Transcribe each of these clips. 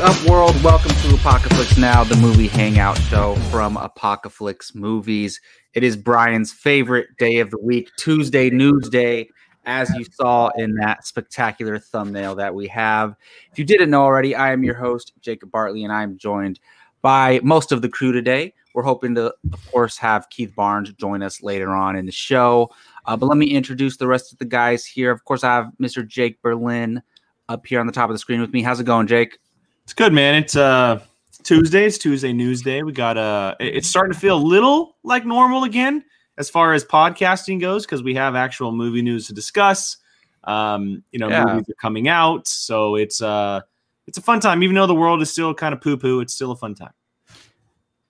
Up, world? Welcome to Apocalypse Now, the movie hangout show from Apocalypse Movies. It is Brian's favorite day of the week, Tuesday News Day, as you saw in that spectacular thumbnail that we have. If you didn't know already, I am your host, Jacob Bartley, and I'm joined by most of the crew today. We're hoping to, of course, have Keith Barnes join us later on in the show. Uh, but let me introduce the rest of the guys here. Of course, I have Mr. Jake Berlin up here on the top of the screen with me. How's it going, Jake? It's good, man. It's uh Tuesday. It's Tuesday News Day. We got uh it's starting to feel a little like normal again as far as podcasting goes because we have actual movie news to discuss. Um, you know, Yeah. movies are coming out, so it's uh it's a fun time. Even though the world is still kind of poo poo, it's still a fun time.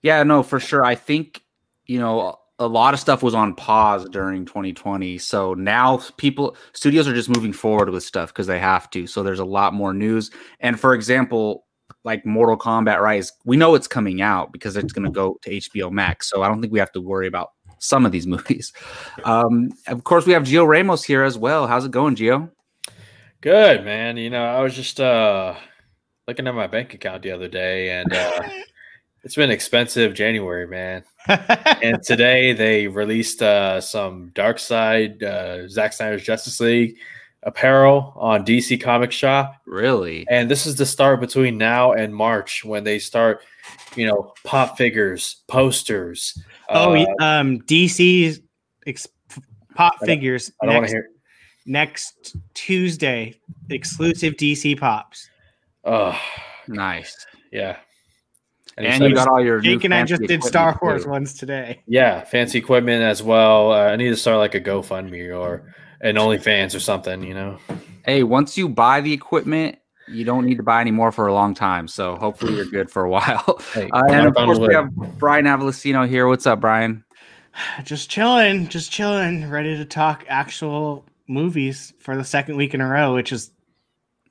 Yeah, no, for sure. I think, you know, a lot of stuff was on pause during 2020. So now people, studios are just moving forward with stuff because they have to. So there's a lot more news. And for example, like Mortal Kombat Rise, we know it's coming out because it's going to go to HBO Max. So I don't think we have to worry about some of these movies. Um, of course, we have Gio Ramos here as well. How's it going, Gio? Good, man. You know, I was just uh looking at my bank account the other day and uh it's been expensive January, man. And today they released uh some Dark Side uh Zack Snyder's Justice League apparel on DC Comic Shop. Really? And this is the start between now and March when they start, you know, pop figures, posters. Oh, uh, um, DC ex- pop I figures I don't want next, to hear next Tuesday. Exclusive DC pops. Oh, Nice. yeah. And you got all your new Jake and I just did Star Wars too. ones today. Yeah, fancy equipment as well. Uh, I need to start like a GoFundMe or an OnlyFans or something, you know. Hey, once you buy the equipment, you don't need to buy any more for a long time. So hopefully you're good for a while. Hey, Uh, and of course, we have Brian Avalosino here. What's up, Brian? Just chilling, just chilling, ready to talk actual movies for the second week in a row, which is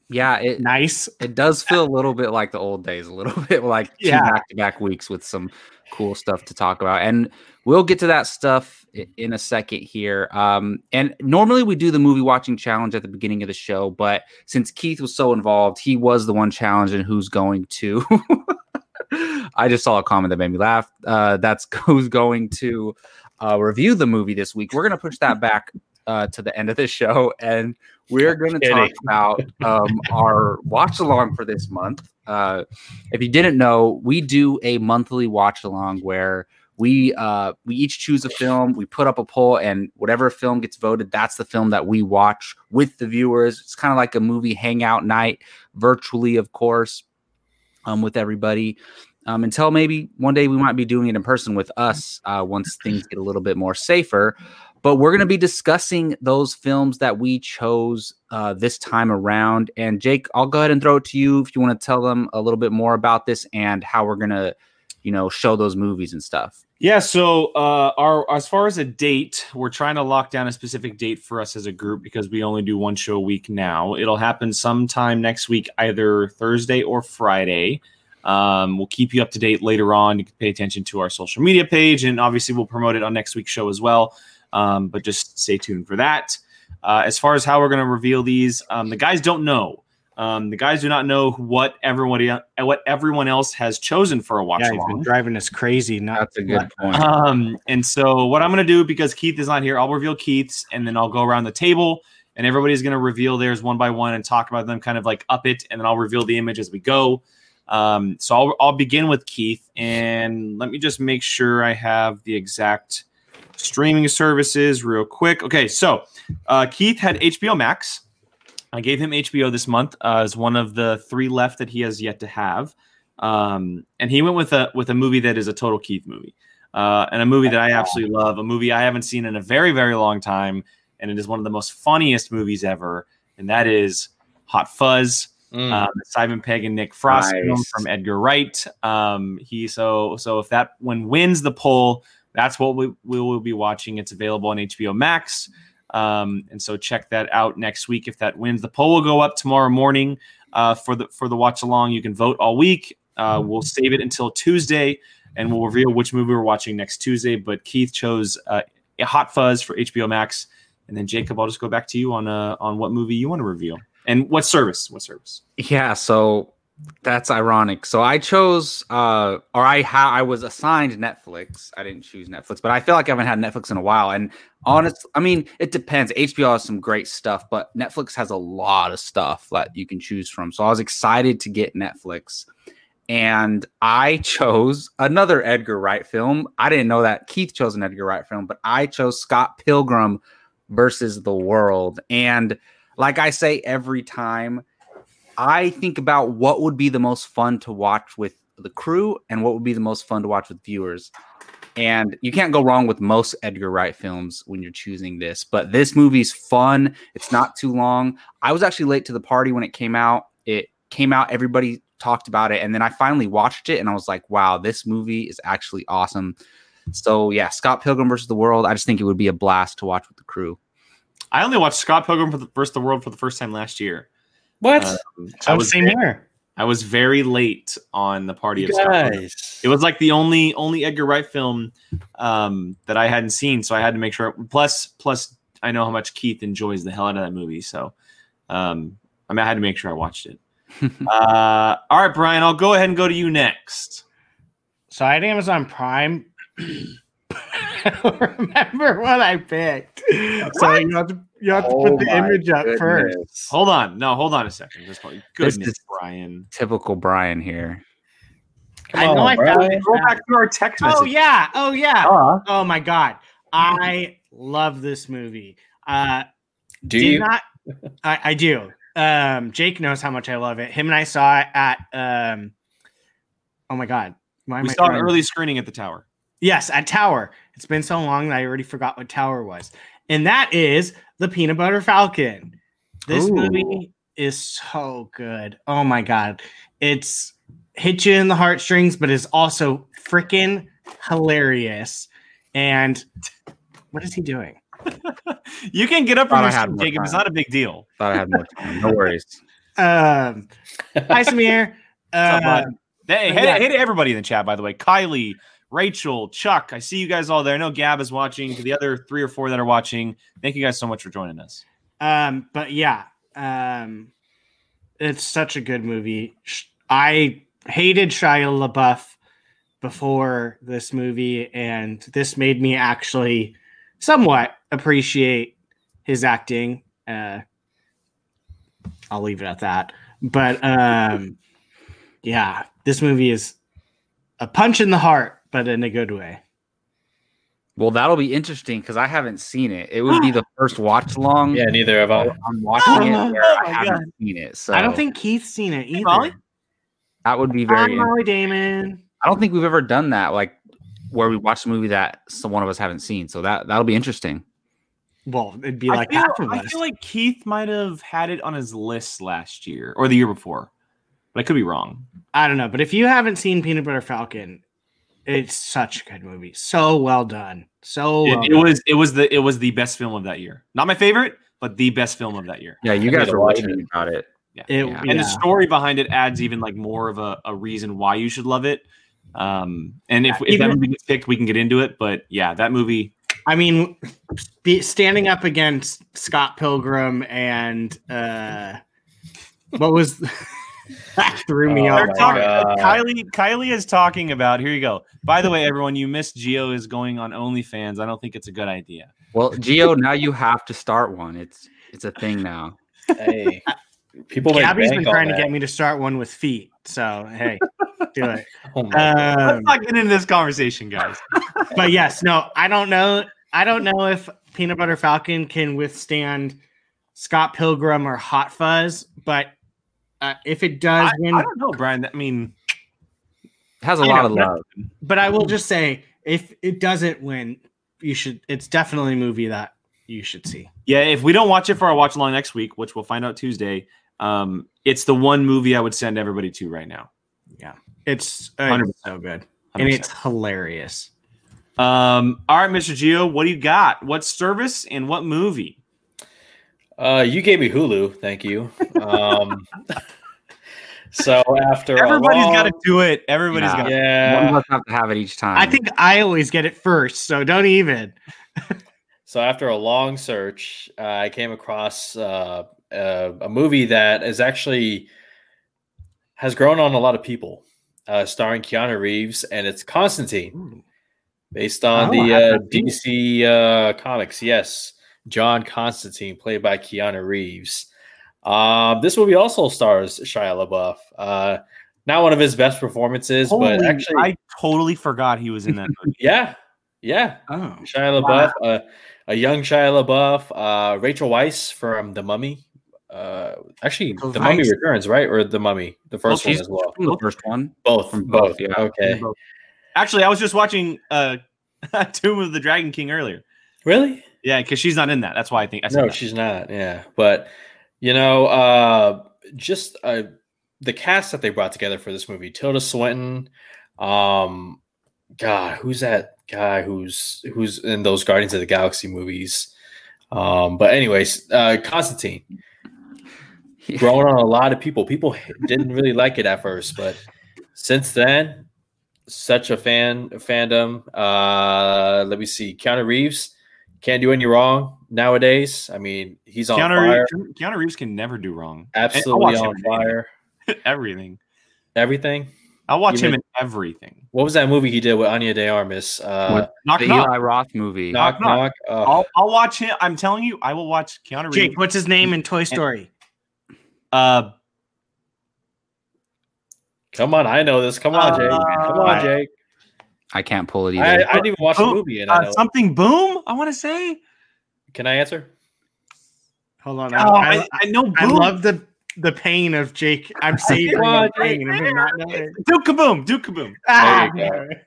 Yeah, it nice. it does feel a little bit like the old days, a little bit like two Yeah. back to back weeks with some cool stuff to talk about. And we'll get to that stuff in a second here. Um, and normally we do the movie watching challenge at the beginning of the show, but since Keith was so involved, he was the one challenging who's going to. I just saw a comment that made me laugh. Uh, that's who's going to uh, review the movie this week. We're going to push that back uh, to the end of the show, and we're going to talk about um, our watch along for this month. Uh, if you didn't know, we do a monthly watch along where we uh, we each choose a film, we put up a poll, and whatever film gets voted, that's the film that we watch with the viewers. It's kind of like a movie hangout night, virtually, of course, um, with everybody. Um, until maybe one day we might be doing it in person with us uh, once things get a little bit more safer. But we're going to be discussing those films that we chose uh, this time around. And Jake, I'll go ahead and throw it to you if you want to tell them a little bit more about this and how we're going to, you know, show those movies and stuff. Yeah, so uh our as far as a date, we're trying to lock down a specific date for us as a group because we only do one show a week now. It'll happen sometime next week, either Thursday or Friday. Um, we'll keep you up to date later on. You can pay attention to our social media page, and obviously we'll promote it on next week's show as well. Um, but just stay tuned for that. Uh, as far as how we're going to reveal these, um, the guys don't know. Um, the guys do not know what everybody what everyone else has chosen for a watch yeah, he's along. been driving us crazy. Not That's a good point. Um, and so what I'm gonna do because Keith is not here, I'll reveal Keith's, and then I'll go around the table, and everybody's gonna reveal theirs one by one and talk about them, kind of like up it, and then I'll reveal the image as we go. Um, so I'll I'll begin with Keith, and let me just make sure I have the exact streaming services real quick. Okay, so uh, Keith had HBO Max. I gave him HBO this month uh, as one of the three left that he has yet to have. Um, and he went with a with a movie that is a total Keith movie, uh, and a movie that I absolutely love, a movie I haven't seen in a very very long time, and it is one of the most funniest movies ever, and that is Hot Fuzz. Mm. The Simon Pegg and Nick Frost Nice. from Edgar Wright. Um, he so so if that one wins the poll, that's what we, we will be watching. It's available on HBO Max. Um, and so check that out next week if that wins. The poll will go up tomorrow morning uh, for the for the watch along. You can vote all week. Uh, we'll save it until Tuesday, and we'll reveal which movie we're watching next Tuesday. But Keith chose uh, Hot Fuzz for HBO Max, and then Jacob, I'll just go back to you on uh, on what movie you want to reveal and what service. What service? Yeah, so That's ironic. So I chose, uh, or I ha- I was assigned Netflix. I didn't choose Netflix, but I feel like I haven't had Netflix in a while. And honest, I mean, it depends. HBO has some great stuff, but Netflix has a lot of stuff that you can choose from. So I was excited to get Netflix, and I chose another Edgar Wright film. I didn't know that Keith chose an Edgar Wright film, but I chose Scott Pilgrim versus the World. And like I say every time I think about what would be the most fun to watch with the crew and what would be the most fun to watch with viewers. And you can't go wrong with most Edgar Wright films when you're choosing this. But this movie's fun. It's not too long. I was actually late to the party when it came out. It came out, everybody talked about it. And then I finally watched it and I was like, wow, this movie is actually awesome. So, yeah, Scott Pilgrim versus the World. I just think it would be a blast to watch with the crew. I only watched Scott Pilgrim versus the World for the first time last year. What? Um, I was same very, here. I was very late on the party you of guys. It was like the only only Edgar Wright film um, that I hadn't seen, so I had to make sure. Plus, plus, I know how much Keith enjoys the hell out of that movie, so um, I, mean, I had to make sure I watched it. uh, all right, Brian, I'll go ahead and go to you next. So I had Amazon Prime. I don't remember what I picked. So you have to you have to Oh put the my image up first. Hold on, no, hold on a second. Just This goodness, is- Brian. Typical Brian here. Come I know on, I Brian. found it. Go back to our text message. Oh yeah, oh yeah. Uh, Oh my god. I love this movie. Uh Do did you? not I, I do. Um Jake knows how much I love it. Him and I saw it at um oh my god. Why we I saw an early screening at the Tower. Yes, at Tower. It's been so long that I already forgot what Tower was. And that is the Peanut Butter Falcon. This Ooh. movie is so good. Oh my god. It's hit you in the heartstrings, but is also freaking hilarious. And what is he doing? You can get up from Thought your seat, more Jacob. It's not a big deal. Thought I had more time. No worries. Um hi Samir. up. Uh, Hey, But hey, yeah. hey to everybody in the chat, by the way. Kylie, Rachel, Chuck, I see you guys all there. I know Gab is watching. To the other three or four that are watching, thank you guys so much for joining us. Um, but yeah, um, it's such a good movie. I hated Shia LaBeouf before this movie, and this made me actually somewhat appreciate his acting. Uh, I'll leave it at that. But um, yeah, this movie is a punch in the heart, but in a good way. Well, that'll be interesting because I haven't seen it. It would be the first watch long. Yeah, neither have I. I'm watching it oh where Oh I haven't seen it. So I don't think Keith's seen it either. Molly? that would be Hi, very. Molly Damon. I don't think we've ever done that, like where we watch a movie that some one of us haven't seen. So that that'll be interesting. Well, it'd be I like feel, I feel like Keith might have had it on his list last year or the year before, but I could be wrong. I don't know, but if you haven't seen Peanut Butter Falcon, it's such a good movie. So well done. So well It, it done. was it was the it was the best film of that year. Not my favorite, but the best film of that year. Yeah, you I guys need to watch it. about it. Yeah. It- yeah. and the story behind it adds even like more of a, a reason why you should love it. Um, and if, if that Even- movie gets picked, we can get into it. But yeah, that movie. I mean, be, standing up against Scott Pilgrim and uh, what was that threw me Oh off. They're my talking- God. Kylie Kylie is talking about. Here you go. By the way, everyone, you missed Gio is going on OnlyFans. I don't think it's a good idea. Well, Gio, now you have to start one. It's it's a thing now. Hey, people make Gabby's bank been on trying to get me to start one with feet. So hey, do it. Oh my God. Um, Let's not get into this conversation, guys. but yes, no, I don't know. I don't know if Peanut Butter Falcon can withstand Scott Pilgrim or Hot Fuzz, but uh, if it does I, win, I don't know, Brian. I mean, It has a I lot know, of love. but I will just say if it doesn't win, you should. It's definitely a movie that you should see. yeah. If we don't watch it for our watch along next week, which we'll find out Tuesday, um, it's the one movie I would send everybody to right now. Yeah, it's, uh, 100%. it's so good and 100%. it's hilarious. Um, all right, Mr. Gio, what do you got? What service and what movie? Uh, you gave me Hulu, thank you. Um, so after a Everybody's long- got to do it. Everybody's Yeah. got to. One yeah. of us have to have it each time. I think I always get it first, so don't even. So after a long search, uh, I came across uh, uh, a movie that is actually has grown on a lot of people, uh, starring Keanu Reeves, and it's Constantine, based on Oh, the uh, haven't seen it. DC uh, comics. Yes, John Constantine, played by Keanu Reeves. Um, this movie also stars Shia LaBeouf. Uh, not one of his best performances, but actually, I totally forgot he was in that movie. yeah, yeah, Oh, Shia LaBeouf, uh, a young Shia LaBeouf, uh, Rachel Weisz from The Mummy. Uh, actually, Rachel The Mummy Returns, right, or The Mummy, the first one as well. from the first one. Both, from both. both, yeah. Okay, Actually, I was just watching uh, Tomb of the Dragon King earlier. really? Yeah, because she's not in that. That's why I think I No, that. she's not. Yeah, but you know, uh, just uh, the cast that they brought together for this movie: Tilda Swinton. Um, God, who's that guy who's who's in those Guardians of the Galaxy movies? Um, but anyways, uh, Constantine growing on a lot of people. People didn't really like it at first, but since then, such a fan fandom. Uh, let me see, Keanu Reeves can't do any wrong nowadays. I mean, he's on Keanu fire, Reeves, Keanu Reeves can never do wrong. absolutely on him fire. everything. Everything. I'll watch You him mean- in everything. What was that movie he did with Anya De Armas? Uh, Knock The knock. Eli Roth movie. knock knock. knock. I'll, I'll watch him. I'm telling you, I will watch Keanu Reeves. Jake, what's his name in Toy Story? Uh, come on, I know this. Come on, Jake. Come on, Uh, Jake. I can't pull it either. I didn't even watch the movie, and uh, something boom. I want to say. Can I answer? Hold on. Oh, I, I, I know. Boom. I love the the pain of Jake. I'm saving Come on, the pain of him not knowing. Duke Kaboom. Duke Kaboom. Ah,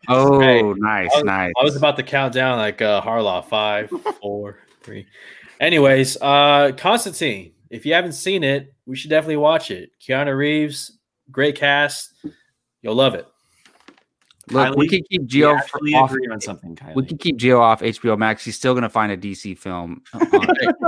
oh, Hey, nice, I was, nice. I was about to count down like uh, Harlaw five, four, three. Anyways, uh, Constantine. If you haven't seen it, we should definitely watch it. Keanu Reeves, great cast. You'll love it. Look, we can keep Gio off. agree on something, Kylie. We can keep Gio off HBO Max. He's still gonna find a DC film.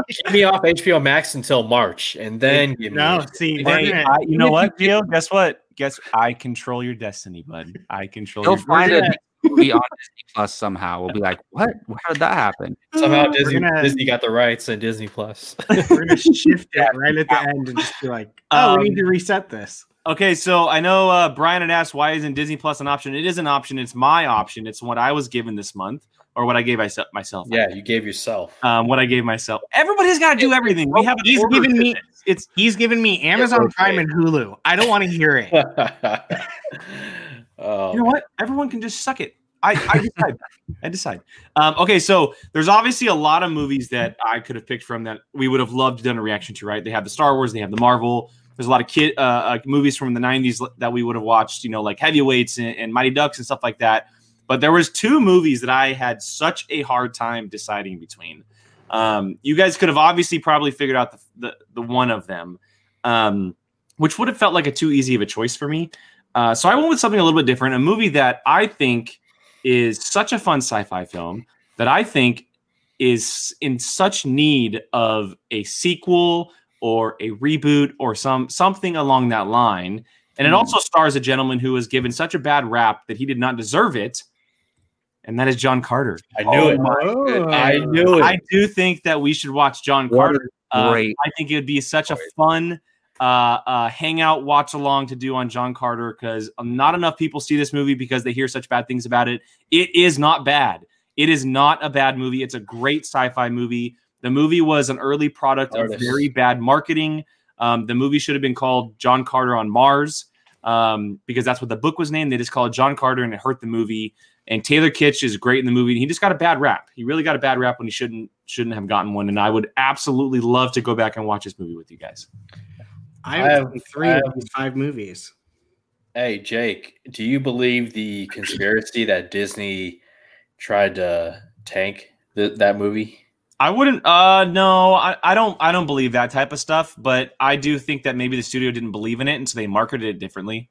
Keep me off HBO Max until March, and then give me No, it. see, we're I- you know what, Gio? Guess what? Guess I control your destiny, bud. I control. He'll your find gonna- a DC movie on Disney Plus somehow. We'll be like, what? How did that happen? somehow Disney, gonna- Disney got the rights and Disney Plus. we're gonna shift it right at the end and just be like, oh, we need um, to reset this. Okay, so I know uh, Brian had asked why isn't Disney Plus an option? It is an option. It's my option. It's what I was given this month, or what I gave myself. Myself. yeah, you gave yourself. Um, what I gave myself. Everybody's got to do everything. We have. He's order giving me- this. It's He's giving me Amazon. Prime and Hulu. I don't want to hear it. oh, you know what? Everyone can just suck it. I, I decide. I decide. Um, okay, so there's obviously a lot of movies that I could have picked from that we would have loved to done a reaction to. Right? They have the Star Wars. They have the Marvel. There's a lot of kid uh, uh, movies from the '90s that we would have watched. You know, like Heavyweights and, and Mighty Ducks and stuff like that. But there was two movies that I had such a hard time deciding between. Um, you guys could have obviously probably figured out the the, the one of them, um, which would have felt like a too easy of a choice for me. Uh, so I went with something a little bit different, a movie that I think is such a fun sci-fi film that I think is in such need of a sequel or a reboot or some something along that line. And it Hmm. also stars a gentleman who was given such a bad rap that he did not deserve it, and that is John Carter. I knew it. Oh. I knew it. I do think that we should watch John What Carter. Uh, great I think it would be such a fun uh, uh, hangout watch along to do on John Carter because not enough people see this movie because they hear such bad things about it. It is not bad. It is not a bad movie. It's a great sci-fi movie. The movie was an early product of very bad marketing. Um, the movie should have been called John Carter on Mars um, because that's what the book was named. They just called it John Carter and it hurt the movie. And Taylor Kitsch is great in the movie. He just got a bad rap. He really got a bad rap when he shouldn't shouldn't have gotten one. And I would absolutely love to go back and watch this movie with you guys. I I have have- three I of these five movies. Hey, Jake, do you believe the conspiracy that Disney tried to tank th- that movie? I wouldn't. Uh, no, I, I don't. I don't believe that type of stuff. But I do think that maybe the studio didn't believe in it, and so they marketed it differently.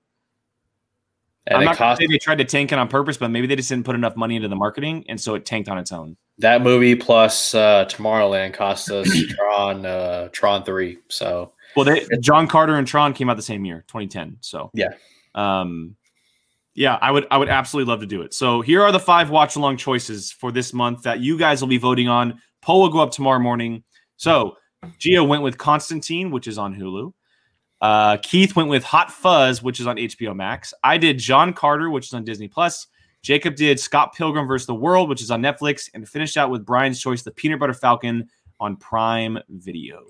And I'm it not gonna say they tried to tank it on purpose, but maybe they just didn't put enough money into the marketing, and so it tanked on its own. that movie plus uh, Tomorrowland cost us Tron uh, Tron three. So Well, they, John Carter and Tron came out the same year, 2010. So Yeah. um, yeah, I would I would absolutely love to do it. So here are the five watch along choices for this month that you guys will be voting on. Poll will go up tomorrow morning. So Gio went with Constantine, which is on Hulu. Uh, Keith went with Hot Fuzz, which is on HBO Max. I did John Carter, which is on Disney Plus. Jacob did Scott Pilgrim vs. the World, which is on Netflix, and finished out with Brian's choice, The Peanut Butter Falcon, on Prime Video.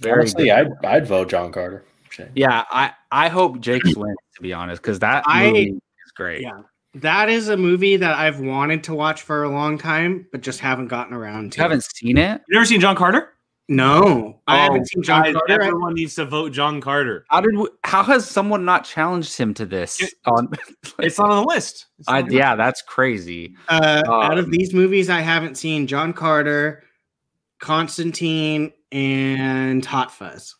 Very Honestly, good. I'd, I'd vote John Carter. Shane. Yeah, I I hope Jake's wins to be honest, because that I- movie is great. Yeah. That is a movie that I've wanted to watch for a long time, but just haven't gotten around to. You haven't seen it? You never seen John Carter? No, I Oh, haven't seen John guys, Carter. Everyone needs to vote John Carter. How did we, how has someone not challenged him to this? It- on, It's not on the list. I, on the yeah, that's crazy. Uh, out of Um, these movies, I haven't seen John Carter, Constantine, and Hot Fuzz.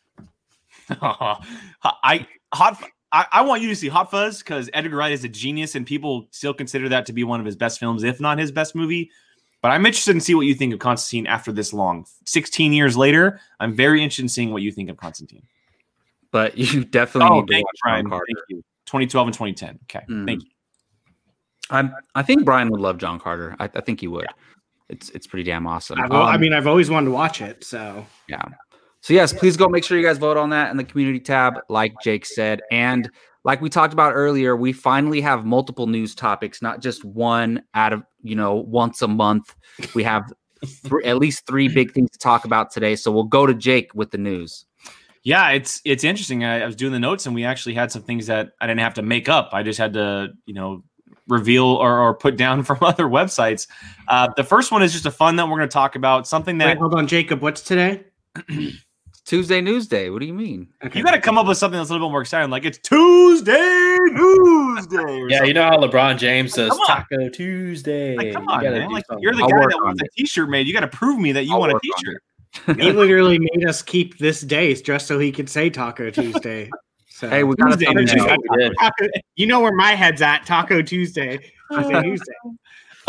I hot. I, I want you to see Hot Fuzz because Edgar Wright is a genius, and people still consider that to be one of his best films, if not his best movie. But I'm interested in see what you think of Constantine after this long, 16 years later. I'm very interested in seeing what you think of Constantine. But you definitely Oh, need to thank watch Brian. John Carter. Thank you. 2012 and 2010. Okay, Mhm. thank you. I'm, I think Brian would love John Carter. I, I think he would. It's it's pretty damn awesome. I've, I Um, mean, I've always wanted to watch it. So Yeah. So yes, please go make sure you guys vote on that in the community tab, like Jake said. And like we talked about earlier, we finally have multiple news topics, not just one out of you know once a month. We have th- at least three big things to talk about today. So we'll go to Jake with the news. Yeah, it's it's interesting. I, I was doing the notes, and we actually had some things that I didn't have to make up. I just had to, you know, reveal or, or put down from other websites. Uh, the first one is just a fun that we're going to talk about something wait, that hold on, Jacob. What's today? Tuesday News Day. What do you mean? Okay. you got to come up with something that's a little bit more exciting. Like it's Tuesday, Tuesday. or Yeah, you know how LeBron James says Come on. Taco Tuesday. Like, come You on, gotta man. do Like something. you're the I'll guy that wants a it. T-shirt made. You got to prove me that you I'll want a work on T-shirt. He literally made us keep this day just so he could say Taco Tuesday. So Hey, we got Tuesday to News finish Day. out. We did. Taco- you know where my head's at? Taco Tuesday. Tuesday, Tuesday.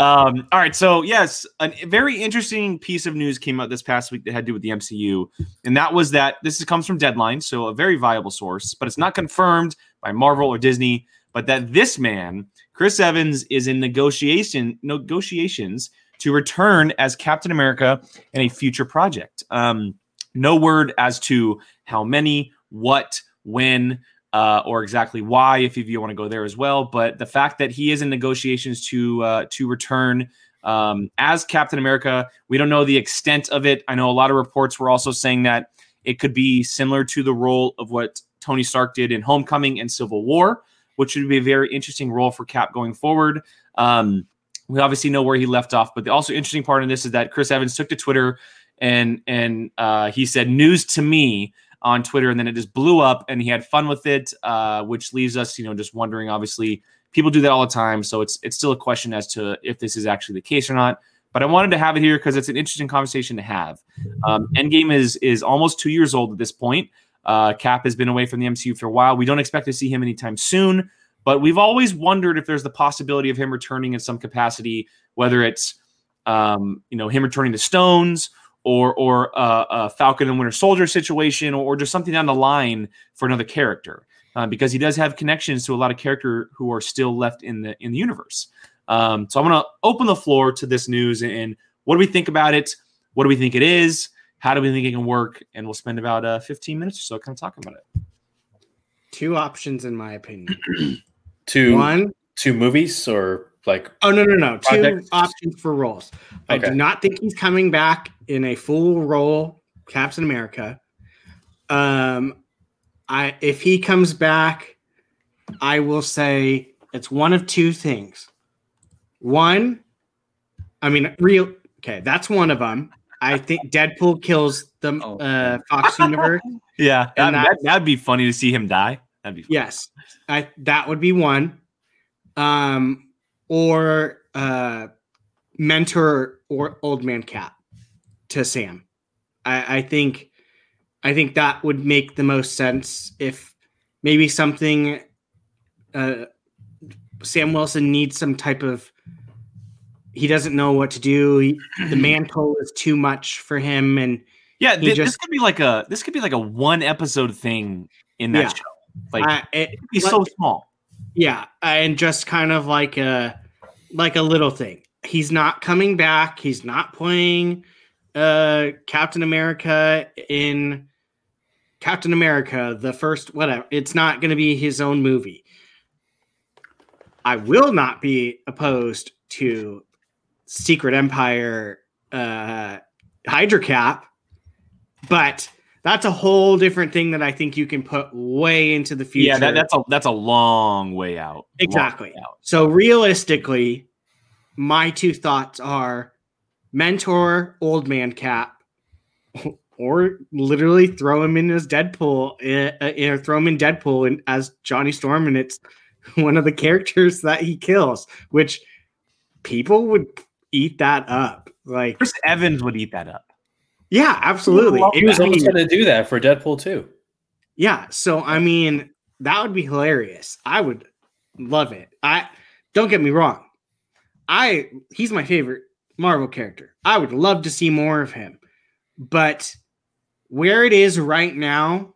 Um, all right, so yes, a very interesting piece of news came out this past week that had to do with the MCU, and that was that this is, comes from Deadline, so a very viable source, but it's not confirmed by Marvel or Disney. But that this man, Chris Evans, is in negotiation negotiations to return as Captain America in a future project. Um, no word as to how many, what, when, uh, or exactly why, if you want to go there as well. But the fact that he is in negotiations to uh, to return um, as Captain America, we don't know the extent of it. I know a lot of reports were also saying that it could be similar to the role of what Tony Stark did in Homecoming and Civil War, which would be a very interesting role for Cap going forward. Um, we obviously know where he left off, but the also interesting part of this is that Chris Evans took to Twitter and and uh, he said news to me on Twitter, and then it just blew up, and he had fun with it, uh, which leaves us, you know, just wondering. Obviously, people do that all the time, so it's it's still a question as to if this is actually the case or not. But I wanted to have it here because it's an interesting conversation to have. Um, Endgame is is almost two years old at this point. Uh, Cap has been away from the MCU for a while. We don't expect to see him anytime soon, but we've always wondered if there's the possibility of him returning in some capacity, whether it's um, you know him returning to Stones or or uh, a Falcon and Winter Soldier situation, or, or just something down the line for another character, uh, because he does have connections to a lot of character who are still left in the in the universe. Um, so I'm going to open the floor to this news and, and what do we think about it? What do we think it is? How do we think it can work? And we'll spend about uh, 15 minutes or so kind of talking about it. Two options, in my opinion. Two One, two movies or like oh no, no, no. Two options for roles. I do not think he's coming back in a full role, Captain America. Um, I if he comes back, I will say it's one of two things. One, I mean, real. Okay, that's one of them. I think Deadpool kills the Oh. uh, Fox universe. Yeah, And that, that- that, would be funny to see him die. That'd be fun. Yes, I that would be one. Um, or uh, mentor or old man Cap to Sam. I, I think, I think that would make the most sense if maybe something. Uh, Sam Wilson needs some type of. He doesn't know what to do. He, the mantle is too much for him, and Yeah, He thi- this could be like a this could be like a one episode thing in that Yeah. show. Like I, it, be so small. Yeah, and just kind of like a like a little thing. He's not coming back. He's not playing uh Captain America in Captain America, the first whatever. It's not going to be his own movie. I will not be opposed to Secret Empire uh, Hydra Cap, but that's a whole different thing that I think you can put way into the future. Yeah, that, that's a that's a long way out. Exactly. Way out. So realistically, my two thoughts are mentor old man cap or literally throw him in as Deadpool uh, uh, throw him in Deadpool and as Johnny Storm and it's one of the characters that he kills which people would eat that up like Chris Evans would eat that up. Yeah absolutely He was almost going to do that for Deadpool too. Yeah, so I mean, that would be hilarious. I would love it. I don't get me wrong. I he's my favorite Marvel character. I would love to see more of him. But where it is right now,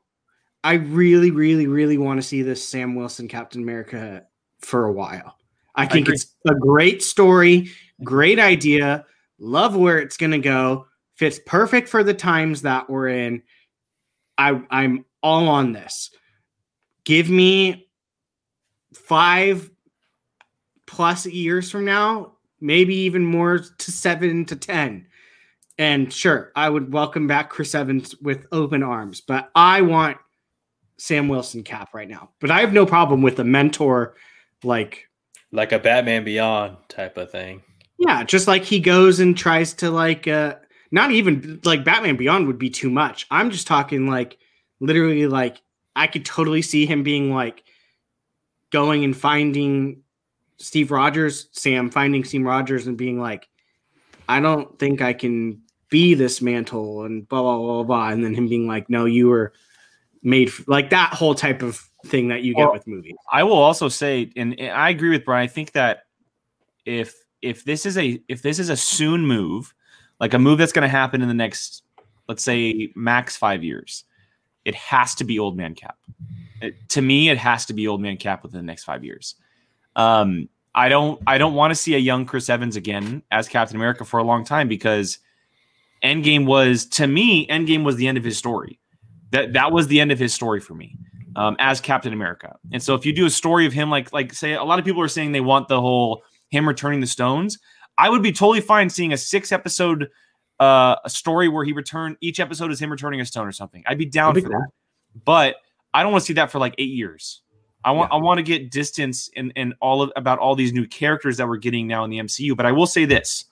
I really really really want to see this Sam Wilson Captain America for a while. I think agree. it's a great story, great idea. Love where it's going to go. Fits perfect for the times that we're in. I I'm all on this. Give me five plus years from now, maybe even more to seven to ten. And sure, I would welcome back Chris Evans with open arms, but I want Sam Wilson cap right now. But I have no problem with a mentor like Like a Batman Beyond type of thing. yeah, just like he goes and tries to like uh not even like Batman Beyond would be too much. I'm just talking like literally like I could totally see him being like going and finding Steve Rogers, Sam finding Steve Rogers and being like, I don't think I can be this mantle and blah blah blah blah, blah. and then him being like, No, you were made f-, like that whole type of thing that you get Well, with movies. I will also say, and, and I agree with Brian. I think that if if this is a if this is a soon move, like a move that's going to happen in the next, let's say, max five years, it has to be Old Man Cap. It- to me, it has to be Old Man Cap within the next five years. Um, I don't I don't want to see a young Chris Evans again as Captain America for a long time because Endgame was to me Endgame was the end of his story. That that was the end of his story for me um, as Captain America. And so if you do a story of him, like like say a lot of people are saying they want the whole him returning the stones, I would be totally fine seeing a six episode uh, a story where he returned each episode is him returning a stone or something. I'd be down That'd for be cool. that. But I don't want to see that for like eight years. I want I want to get distance in in all of about all these new characters that we're getting now in the MCU. But I will say this.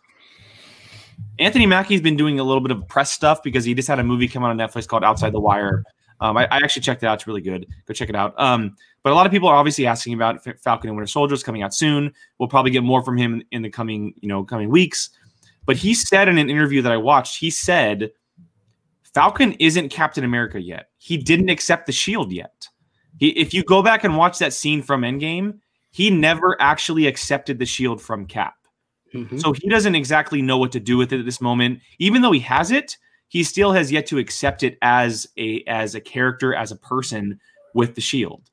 Anthony Mackie's been doing a little bit of press stuff because he just had a movie come out on Netflix called Outside the Wire. Um, I, I actually checked it out; it's really good. Go check it out. Um, but a lot of people are obviously asking about Falcon and Winter Soldier is coming out soon. We'll probably get more from him in the coming, you know, coming weeks. But he said in an interview that I watched, he said Falcon isn't Captain America yet. He didn't accept the shield yet. He, if you go back and watch that scene from Endgame, he never actually accepted the shield from Cap. Mhm. So he doesn't exactly know what to do with it at this moment. Even though he has it, he still has yet to accept it as a as a character, as a person with the shield.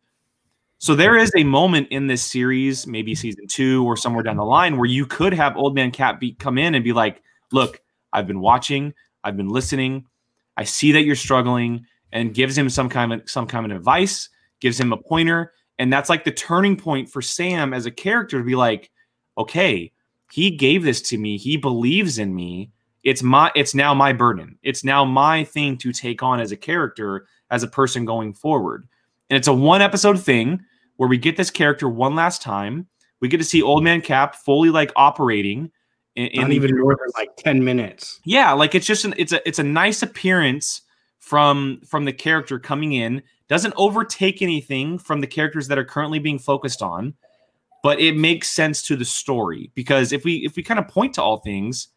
So there is a moment in this series, maybe season two or somewhere down the line, where you could have Old Man Cap be come in and be like, "Look, I've been watching, I've been listening, I see that you're struggling," and gives him some kind of some kind of advice, gives him a pointer, and that's like the turning point for Sam as a character to be like, "Okay, he gave this to me he believes in me it's my it's now my burden it's now my thing to take on as a character as a person going forward and it's a one episode thing where we get this character one last time we get to see old man cap fully like operating in, in Not even more than like 10 minutes. yeah, like it's just an it's a it's a nice appearance from from the character coming in. Doesn't overtake anything from the characters that are currently being focused on, but it makes sense to the story because if we if we kind of point to all things,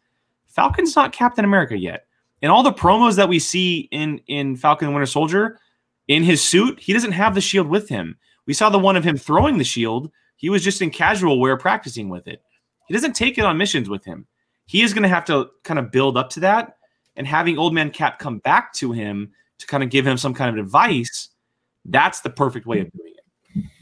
Falcon's not Captain America yet. And all the promos that we see in in Falcon and Winter Soldier in his suit, he doesn't have the shield with him. We saw the one of him throwing the shield. He was just in casual wear practicing with it. He doesn't take it on missions with him he is going to have to kind of build up to that and having old man cap come back to him to kind of give him some kind of advice that's the perfect way of doing it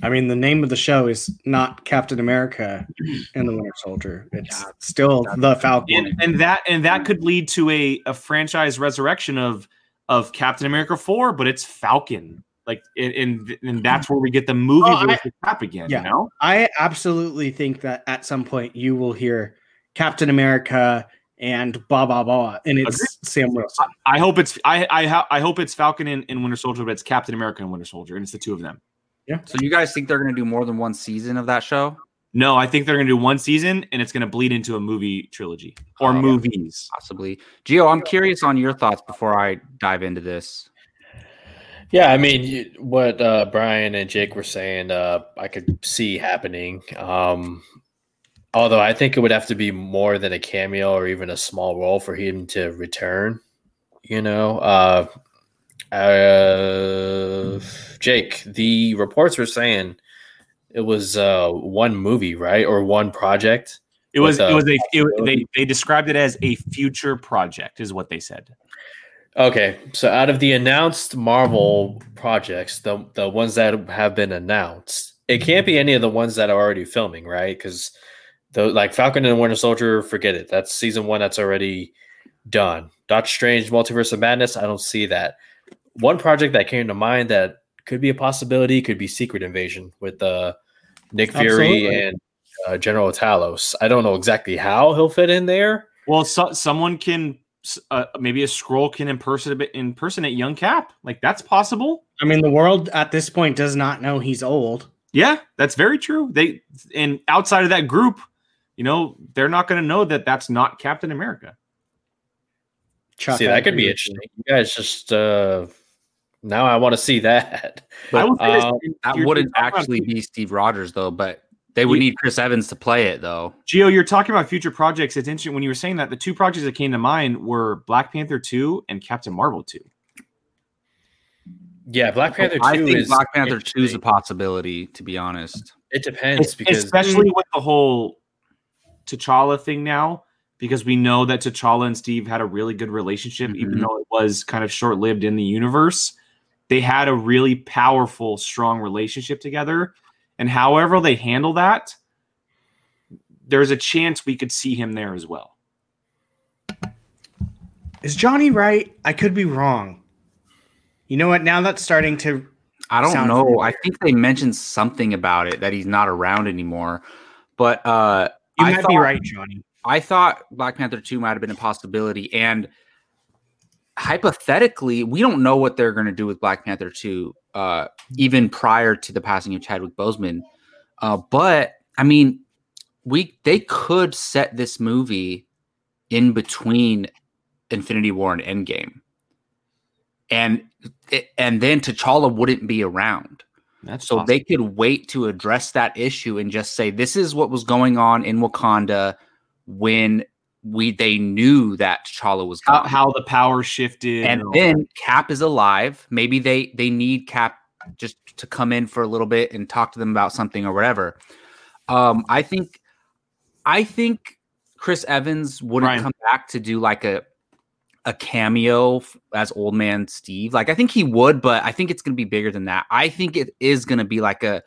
I mean, the name of the show is not Captain America and the Winter Soldier. It's still the Falcon. and, and that and that could lead to a, a franchise resurrection of of Captain America 4, but it's Falcon. Like and, and, that's where we get the movie Oh, I- Cap again, Yeah. you know? I absolutely think that at some point you will hear Captain America and blah blah blah, and it's Agreed. Sam Wilson. I hope it's I I, I hope it's Falcon and, and Winter Soldier, but it's Captain America and Winter Soldier, and it's the two of them. So you guys think they're going to do more than one season of that show? No, I think they're gonna do one season and it's gonna bleed into a movie trilogy or Oh, movies. Possibly. Gio, I'm curious on your thoughts before I dive into this. Yeah, I mean, you, what uh, Brian and Jake were saying, uh, I could see happening. Um, although I think it would have to be more than a cameo or even a small role for him to return. You know, uh, uh, Jake, the reports were saying it was uh, one movie, right, or one project. It was it uh, was a it, they they described it as a future project, is what they said. Okay, so out of the announced Marvel projects, the the ones that have been announced, it can't be any of the ones that are already filming, right? Because the like Falcon and Winter Soldier, forget it. That's season one. That's already done. Doctor Strange, Multiverse of Madness. I don't see that. One project that came to mind that could be a possibility could be Secret Invasion with uh, Nick Fury Absolutely. and uh, General Talos. I don't know exactly how he'll fit in there. Well, so, someone can uh, maybe a Skrull can impersonate impersonate young Cap. Like that's possible. I mean, the world at this point does not know he's old. Yeah, that's very true. They and outside of that group, you know, they're not going to know that that's not Captain America. Chuck, see, that could be interesting. You guys just uh now I want to see that. I will say this, Um, That wouldn't you're talking about actually be Steve Rogers though, but they would You- need Chris Evans to play it though. Gio, you're talking about future projects. It's interesting when you were saying that the two projects that came to mind were Black Panther 2 and Captain Marvel 2. Yeah, Black Panther 2 I think is Black Panther 2 is a possibility, to be honest. It depends because Especially with the whole T'Challa thing now, because we know that T'Challa and Steve had a really good relationship, even Mhm. though it was kind of short lived in the universe. They had a really powerful, strong relationship together. And however they handle that, there's a chance we could see him there as well. Is Johnny right? I could be wrong. You know what? Now that's starting to. I don't Sounds know. familiar. I think they mentioned something about it that he's not around anymore. But uh You I might be right, Johnny. I thought Black Panther 2 might have been a possibility. And hypothetically, we don't know what they're going to do with Black Panther 2, uh, even prior to the passing of Chadwick Boseman. Uh, but I mean, we they could set this movie in between Infinity War and Endgame. And and then T'Challa wouldn't be around. That's So they could wait to address that issue and just say this is what was going on in Wakanda when we they knew that T'Challa was how, how the power shifted. and then Cap is alive. Maybe they they need Cap just to come in for a little bit and talk to them about something or whatever. Um, I think I think Chris Evans wouldn't Ryan. come back to do like a a cameo as old man Steve. Like I think he would, but I think it's going to be bigger than that. I think it is going to be like a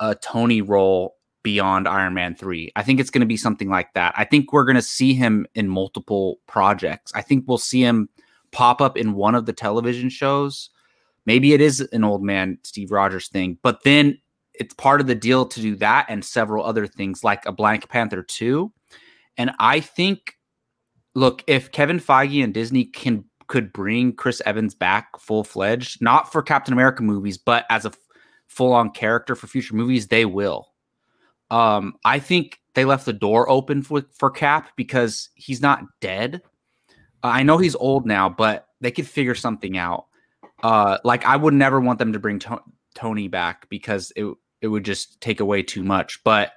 a Tony role beyond Iron Man 3. I think it's going to be something like that. I think we're going to see him in multiple projects. I think we'll see him pop up in one of the television shows. Maybe it is an old man Steve Rogers thing, but then it's part of the deal to do that and several other things like a Black Panther 2. And I think look, if Kevin Feige and Disney can could bring Chris Evans back full fledged, not for Captain America movies, but as a full on character for future movies, they will. Um, I think they left the door open for, for Cap because he's not dead. Uh, I know he's old now, but they could figure something out. Uh, like I would never want them to bring to- Tony back because it it would just take away too much. But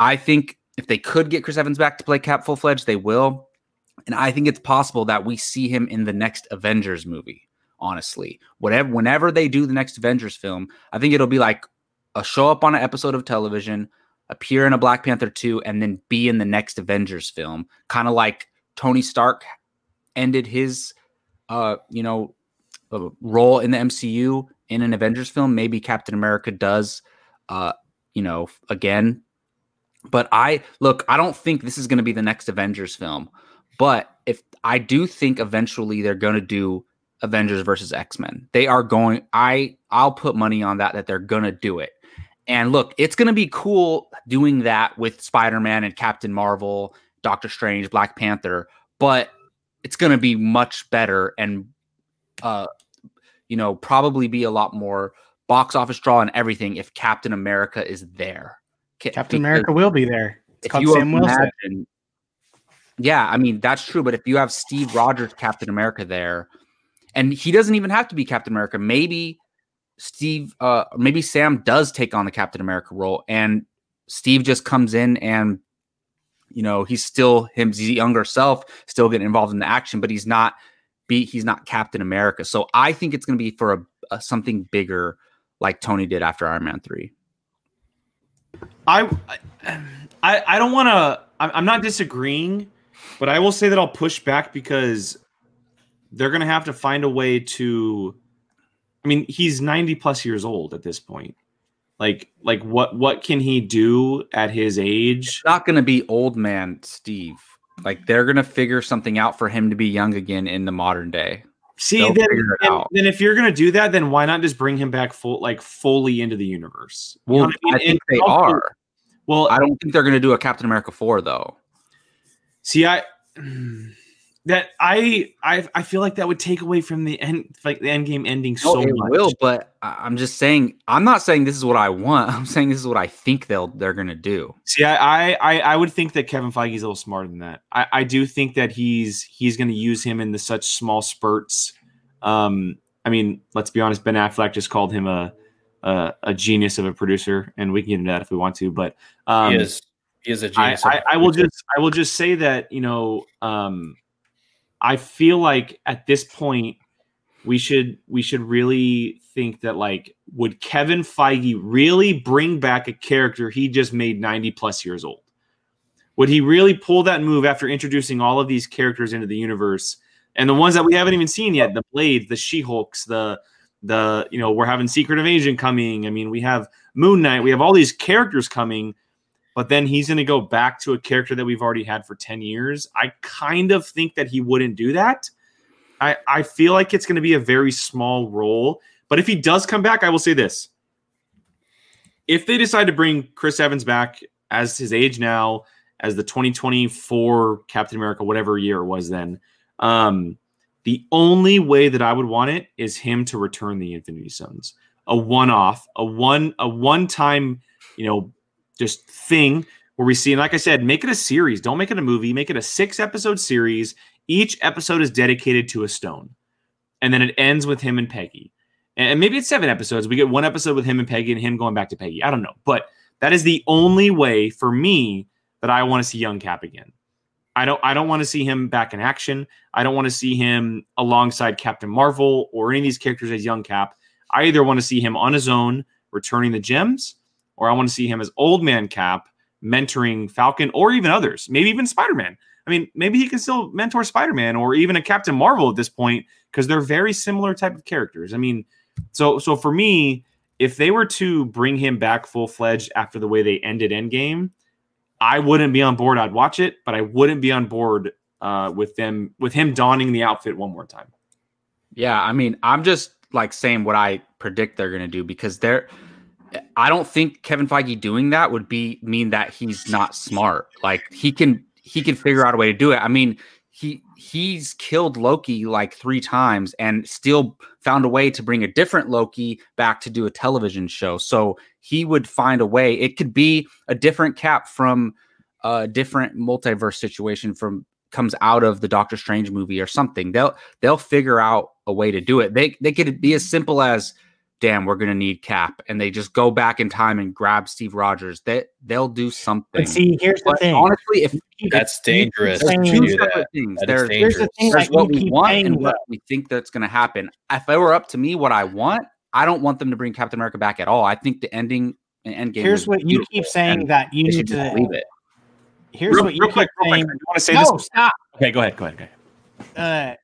I think if they could get Chris Evans back to play Cap full fledged, they will. And I think it's possible that we see him in the next Avengers movie. Honestly, whatever, whenever they do the next Avengers film, I think it'll be like a show up on an episode of television, appear in a Black Panther 2, and then be in the next Avengers film. Kind of like Tony Stark ended his, uh, you know, uh, role in the MCU in an Avengers film. Maybe Captain America does, uh, you know, again. But I look, I don't think this is going to be the next Avengers film. But if I do think eventually they're going to do Avengers versus X Men. They are going. I I'll put money on that that they're gonna do it. And look, it's gonna be cool doing that with Spider Man and Captain Marvel, Doctor Strange, Black Panther. But it's gonna be much better and, uh, you know, probably be a lot more box office draw and everything if Captain America is there. Captain America will be there. It's if called you Sam Wilson. imagine, yeah, I mean that's true. But if you have Steve Rogers, Captain America, there, and he doesn't even have to be Captain America, maybe Steve, uh, maybe Sam does take on the Captain America role, and Steve just comes in and you know he's still his younger self, still getting involved in the action, but he's not be he's not Captain America. So I think it's going to be for a, a something bigger, like Tony did after Iron Man three. I I I don't want to. I'm not disagreeing, but I will say that I'll push back because they're gonna have to find a way to. I mean, he's 90 plus years old at this point. Like, like what what can he do at his age? It's not going to be old man Steve. Like they're going to figure something out for him to be young again in the modern day. See, They'll then, then, then if you're gonna do that, then why not just bring him back full like fully into the universe? You Well, I mean? I think And they also- are. Well, I don't think they're going to do a Captain America 4 though. See, I that I I I feel like that would take away from the end, like the end game ending No, so it much. will, but I- I'm just saying I'm not saying this is what I want. I'm saying this is what I think they'll they're going to do. See, I, I I would think that Kevin Feige's a little smarter than that. I, I do think that he's he's going to use him in the such small spurts. Um, I mean, let's be honest. Ben Affleck just called him a a, a genius of a producer, and we can get into that if we want to. But um, he is he is a I, genius. I, I will just I will just say that you know um, I feel like at this point we should we should really think that like would Kevin Feige really bring back a character he just made 90 plus years old? Would he really pull that move after introducing all of these characters into the universe and the ones that we haven't even seen yet, the Blades, the She-Hulks, the the you know, we're having Secret Invasion coming. I mean, we have Moon Knight, we have all these characters coming but then he's going to go back to a character that we've already had for 10 years. I kind of think that he wouldn't do that. I, I feel like it's going to be a very small role. But if he does come back, I will say this. If they decide to bring Chris Evans back as his age now, as the 2024 Captain America, whatever year it was then, um, the only way that I would want it is him to return the Infinity Stones. A one-off, a one, a one-time, you know, just thing where we see, and like I said, make it a series. Don't make it a movie. Make it a six episode series. Each episode is dedicated to a stone, and then it ends with him and Peggy. And maybe it's seven episodes. We get one episode with him and Peggy, and him going back to Peggy. I don't know, but that is the only way for me that I want to see Young Cap again. I don't. I don't want to see him back in action. I don't want to see him alongside Captain Marvel or any of these characters as Young Cap. I either want to see him on his own, returning the gems, or I want to see him as old man Cap mentoring Falcon or even others, maybe even Spider Man. I mean, maybe he can still mentor Spider Man or even a Captain Marvel at this point because they're very similar type of characters. I mean, so so for me, if they were to bring him back full fledged after the way they ended Endgame, I wouldn't be on board. I'd watch it, but I wouldn't be on board uh, with them with him donning the outfit one more time. Yeah, I mean, I'm just like saying what I predict they're going to do because they're I don't think Kevin Feige doing that would be mean that he's not smart. Like he can he can figure out a way to do it. I mean, he he's killed Loki like 3 times and still found a way to bring a different Loki back to do a television show. So he would find a way. It could be a different cap from a different multiverse situation from comes out of the Doctor Strange movie or something. They'll they'll figure out a way to do it. They they could be as simple as damn, we're gonna need Cap, and they just go back in time and grab Steve Rogers. They they'll do something. But see, here's the thing. honestly, if That's dangerous There's to two separate that. things. That is There's, Here's the thing there's that what we want and what though. we think that's going to happen. If it were up to me, what I want, I don't want them to bring Captain America back at all. I think the ending and end game. Here's what you keep saying that you need to. leave it. Here's real, what you real keep quick, real quick. saying. You want to say No, this? stop. Okay, go ahead. Go ahead. Okay. uh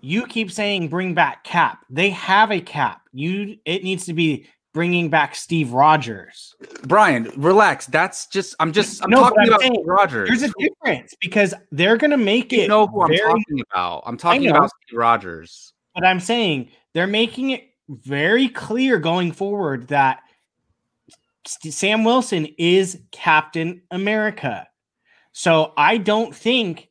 you keep saying bring back cap they have a cap you it needs to be bringing back steve rogers Brian, relax. That's just I'm just I'm No, talking I'm about saying, Steve Rogers. there's a difference because they're gonna make you it know who I'm talking about. I'm talking about Steve Rogers. But I'm saying they're making it very clear going forward that Sam Wilson is Captain America. So I don't think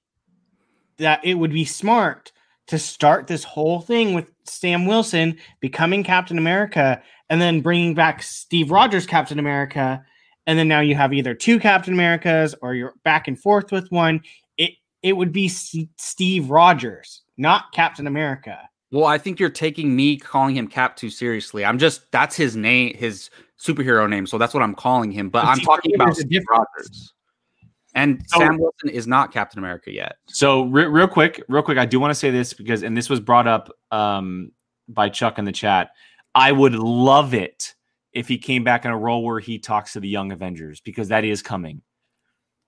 that it would be smart to start this whole thing with Sam Wilson becoming Captain America and then bringing back Steve Rogers Captain America and then now you have either two Captain Americas or you're back and forth with one. It it would be C- Steve Rogers, not Captain America. Well, I think you're taking me calling him Cap too seriously. I'm just that's his name, his superhero name, so that's what I'm calling him. But, but I'm talking about Steve Rogers. And so, Sam Wilson is not Captain America yet. So re- real quick, real quick, I do want to say this because, and this was brought up um, by Chuck in the chat. I would love it if he came back in a role where he talks to the young Avengers because that is coming.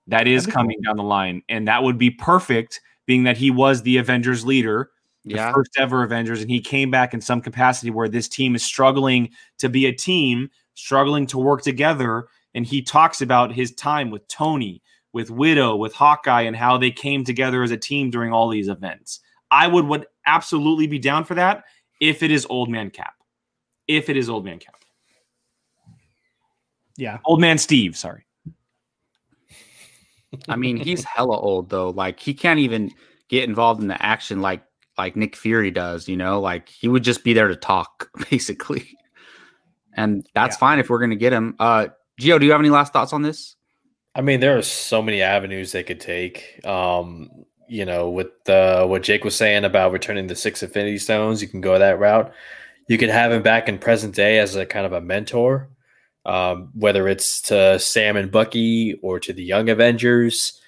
That is coming cool. down the line, and that would be perfect, being that he was the Avengers leader, the yeah. first ever Avengers, and he came back in some capacity where this team is struggling to be a team, struggling to work together, and he talks about his time with Tony, with Widow, with Hawkeye, and how they came together as a team during all these events. I would would absolutely be down for that if it is Old Man Cap. If it is Old Man Cap. Yeah. Old man Steve, sorry. I mean, he's hella old though. Like he can't even get involved in the action like like Nick Fury does, you know? Like he would just be there to talk basically. And that's yeah. fine if we're going to get him. Uh Gio, do you have any last thoughts on this? I mean, there are so many avenues they could take. Um, you know, with uh, what Jake was saying about returning the six Infinity Stones, you can go that route. You could have him back in present day as a kind of a mentor um, whether it's to Sam and Bucky or to the Young Avengers.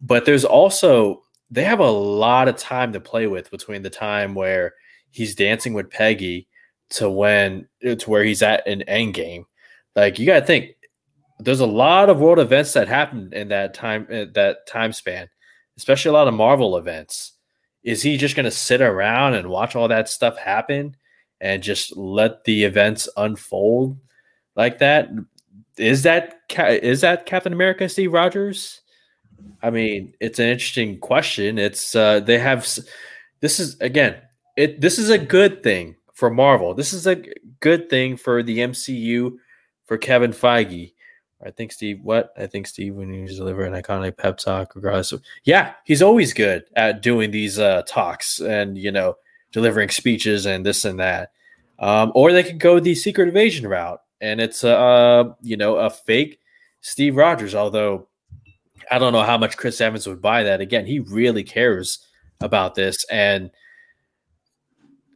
But there's also they have a lot of time to play with between the time where he's dancing with Peggy to when to where he's at in Endgame. Like you got to think, there's a lot of world events that happened in that time that time span, especially a lot of Marvel events. Is he just going to sit around and watch all that stuff happen and just let the events unfold? like that. Is that is that Captain America Steve Rogers? I mean, it's an interesting question. It's uh, they have this is again it this is a good thing for Marvel. This is a good thing for the MCU for Kevin Feige. I think Steve. What I think Steve when he's deliver an iconic pep talk, regardless. Of, yeah, he's always good at doing these uh, talks and you know delivering speeches and this and that. Um, or they could go the secret invasion route and it's a uh, you know a fake Steve Rogers. Although I don't know how much Chris Evans would buy that. Again, he really cares about this, and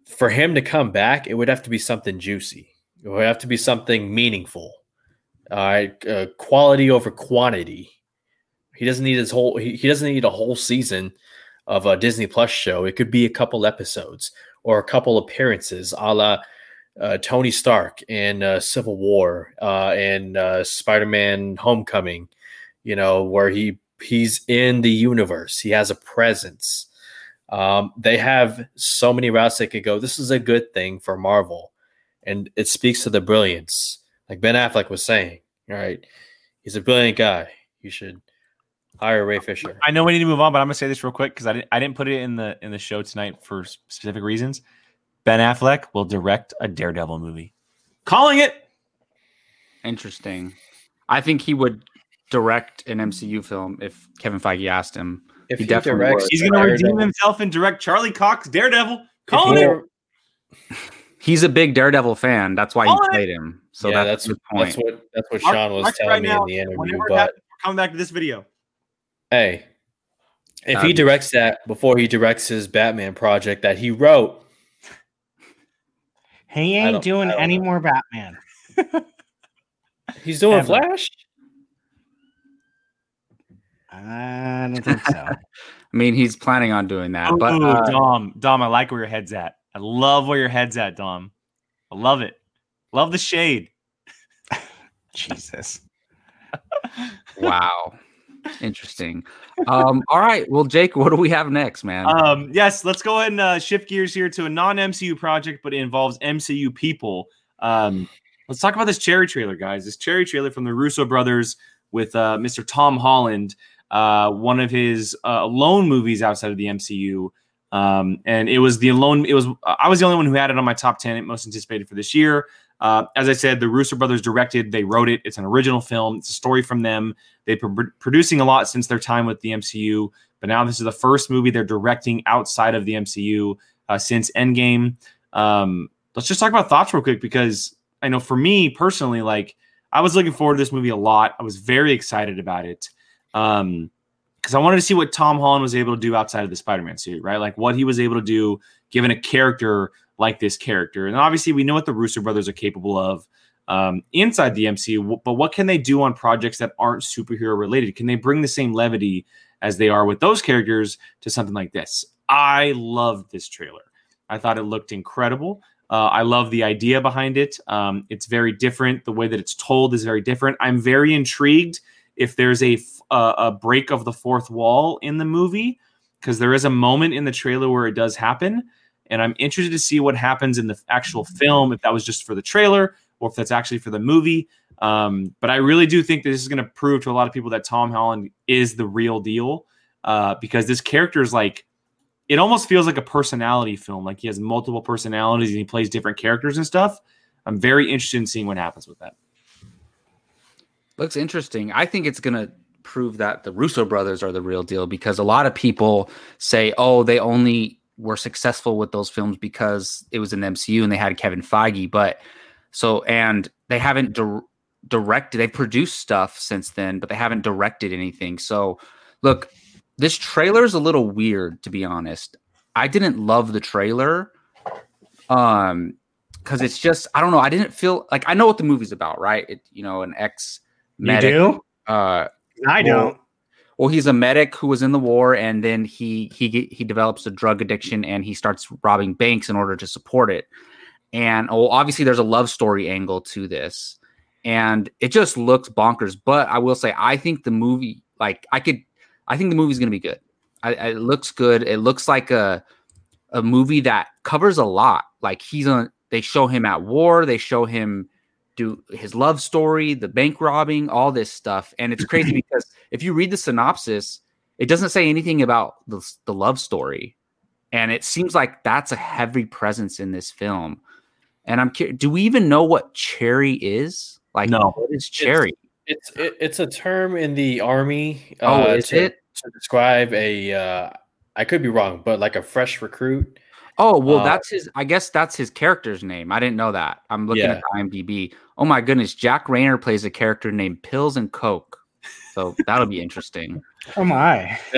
for him to come back, it would have to be something juicy. It would have to be something meaningful. Uh, uh, quality over quantity. He doesn't need his whole. He, he doesn't need a whole season of a Disney Plus show. It could be a couple episodes or a couple appearances, a la uh, Tony Stark in uh, Civil War uh, and uh, Spider-Man: Homecoming. You know where he he's in the universe. He has a presence. Um, they have so many routes they could go. This is a good thing for Marvel, and it speaks to the brilliance. Like Ben Affleck was saying, right? He's a brilliant guy. You should hire Ray Fisher. I know we need to move on, but I'm gonna say this real quick because I didn't I didn't put it in the in the show tonight for specific reasons. Ben Affleck will direct a Daredevil movie. Calling it. Interesting. I think he would direct an MCU film if Kevin Feige asked him. If he, he definitely directs, would. he's going to redeem himself and direct Charlie Cox Daredevil. Calling it. He's a big Daredevil fan. That's why Calling he played him. So yeah, that's, that's, that's what that's what Sean was telling right me now, in the interview. But coming back to this video. Hey, if um, he directs that before he directs his Batman project that he wrote, he ain't doing any know. more Batman. He's doing Ever. Flash. I don't think so. I mean, he's planning on doing that. Ooh, but uh, Dom, Dom, I like where your head's at. I love where your head's at, Dom. I love it. Love the shade. Jesus. wow. Interesting. Um, all right. Well, Jake, what do we have next, man? Um, yes, let's go ahead and uh, shift gears here to a non-MCU project, but it involves MCU people. Um, let's talk about this cherry trailer, guys. This cherry trailer from the Russo brothers with uh, Mr. Tom Holland, uh, one of his uh, lone movies outside of the MCU. Um, and it was the alone. It was I was the only one who had it on my top ten most anticipated for this year. Uh, as I said, the Russo brothers directed, they wrote it. It's an original film. It's a story from them. They've been producing a lot since their time with the MCU, but now this is the first movie they're directing outside of the MCU uh, since Endgame. Um, let's just talk about thoughts real quick because I know for me personally, like I was looking forward to this movie a lot. I was very excited about it. Um, because I wanted to see what Tom Holland was able to do outside of the Spider-Man suit, right? Like what he was able to do given a character like this character. And obviously, we know what the Russo brothers are capable of um, inside the MCU, but what can they do on projects that aren't superhero related? Can they bring the same levity as they are with those characters to something like this? I loved this trailer. I thought it looked incredible. Uh, I love the idea behind it. Um, it's very different. The way that it's told is very different. I'm very intrigued if there's a, a, a break of the fourth wall in the movie because there is a moment in the trailer where it does happen and I'm interested to see what happens in the actual film, if that was just for the trailer or if that's actually for the movie. Um, but I really do think that this is going to prove to a lot of people that Tom Holland is the real deal uh, because this character is like, it almost feels like a personality film. Like he has multiple personalities and he plays different characters and stuff. I'm very interested in seeing what happens with that. Looks interesting. I think it's going to prove that the Russo brothers are the real deal because a lot of people say, oh, they only were successful with those films because it was an MCU and they had Kevin Feige. But so, and they haven't di- directed, they've produced stuff since then, but they haven't directed anything. So, look, this trailer is a little weird, to be honest. I didn't love the trailer. Um, because it's just I don't know. I didn't feel like I know what the movie's about, right? It, you know, an ex medic. You do? Uh, I don't. Well he's a medic who was in the war and then he he he develops a drug addiction and he starts robbing banks in order to support it. And well obviously there's a love story angle to this and it just looks bonkers. But i will say i think the movie like i could i think the movie's gonna be good. I, it looks good. It looks like a a movie that covers a lot. Like he's on they show him at war. They show him do his love story, the bank robbing, all this stuff. And it's crazy because if you read the synopsis, it doesn't say anything about the, the love story. And it seems like that's a heavy presence in this film. And I'm curious, do we even know what cherry is? Like, no, what is cherry? It's it's, it's a term in the army. Oh, uh, is to, it to describe a? Uh, I could be wrong, but like a fresh recruit. Oh well, uh, that's his. I guess that's his character's name. I didn't know that. I'm looking yeah. at IMDb. Oh my goodness, Jack Reynor plays a character named Pills and Coke. So that'll be interesting. Oh my!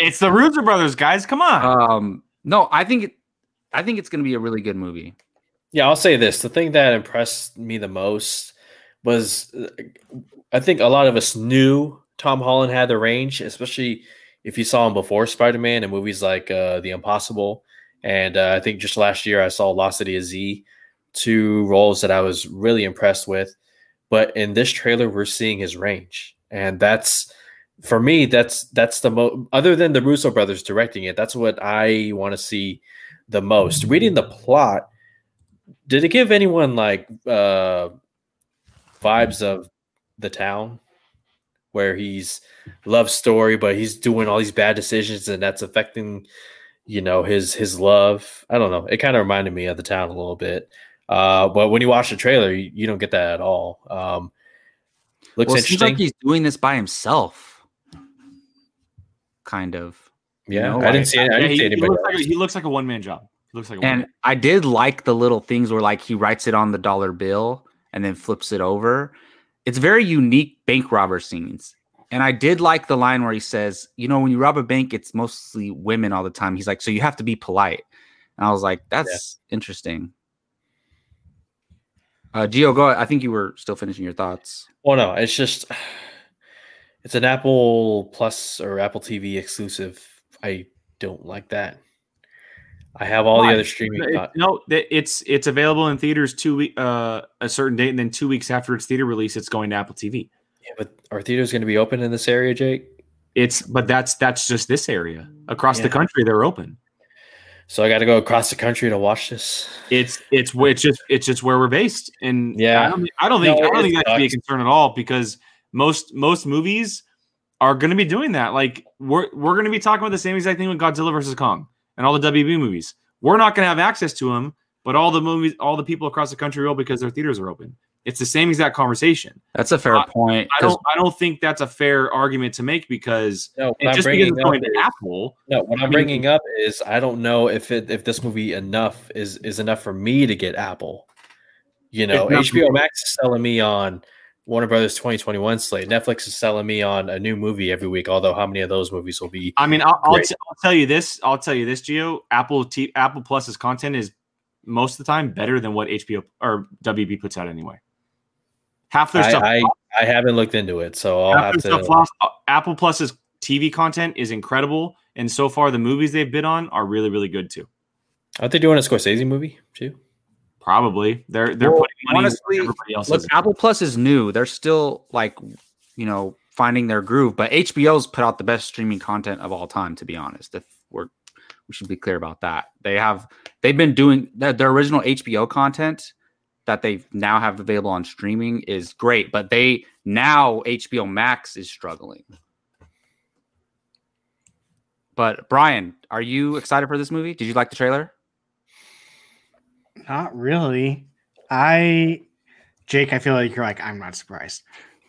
it's the Russo brothers, guys. Come on. Um, no, I think it. I think it's going to be a really good movie. Yeah, I'll say this: the thing that impressed me the most was, I think a lot of us knew Tom Holland had the range, especially if you saw him before Spider Man and movies like uh, The Impossible and uh, I think just last year I saw Lost City of Z, two roles that I was really impressed with. But in this trailer, we're seeing his range, and that's for me. That's that's the most. Other than the Russo brothers directing it, that's what I want to see the most. Reading the plot, did it give anyone like uh, vibes of the town? where he's love story, but he's doing all these bad decisions and that's affecting you know his his love. I don't know. It kind of reminded me of the town a little bit. Uh, but when you watch the trailer, you, you don't get that at all. Um, looks well, interesting. Seems like he's doing this by himself, kind of. Yeah, you know? I didn't see. It, I didn't he, see anybody. He looks, like, he looks like a one man job. He looks like. and I did like the little things where like he writes it on the dollar bill and then flips it over. It's very unique bank robber scenes. And I did like the line where he says, you know, when you rob a bank, it's mostly women all the time. He's like, so you have to be polite. And I was like, that's yeah. interesting. Uh, Gio, go. I think you were still finishing your thoughts. Oh no, it's just it's an Apple Plus or Apple TV exclusive. I don't like that. I have all Why? the other streaming. It, no, it's it's available in theaters two week uh, a certain date, and then two weeks after its theater release, it's going to Apple TV. Yeah, but are theaters going to be open in this area, Jake? It's but that's that's just this area. Across yeah. the country, they're open. So I got to go across the country to watch this. It's it's it's just it's just where we're based, and yeah, I don't, I don't think no, I don't think that should be a concern at all because most most movies are going to be doing that. Like we're we're going to be talking about the same exact thing with Godzilla versus Kong, and all the WB movies. We're not going to have access to them, but all the movies, all the people across the country will because their theaters are open. It's the same exact conversation. That's a fair I- point. I 'cause don't. I don't think that's a fair argument to make because No, what I'm just because bringing it's up going to is- Apple. No, what I I'm mean- bringing up is I don't know if it if this movie enough is is enough for me to get Apple. You know, It's not- HBO Max is selling me on Warner Brothers 2021 slate. Netflix is selling me on a new movie every week. Although how many of those movies will be? I mean, I'll, I'll, t- I'll tell you this. I'll tell you this, Gio. Apple T- Apple Plus's content is most of the time better than what HBO or WB puts out anyway. Half their I, stuff. I I haven't looked into it, so I'll half have to. lost- Apple Plus's TV content is incredible, and so far the movies they've bid on are really, really good too. Aren't they doing a Scorsese movie too? Probably they're they're Well, putting money honestly, where everybody else Look. Apple Plus is new. They're still like, you know, finding their groove. But HBO's put out the best streaming content of all time. To be honest, if we're we should be clear about that. They have they've been doing their, their original HBO content that they now have available on streaming is great. But they now HBO Max is struggling. But Brian, are you excited for this movie? Did you like the trailer? Not really. I, Jake, I feel like you're like, I'm not surprised.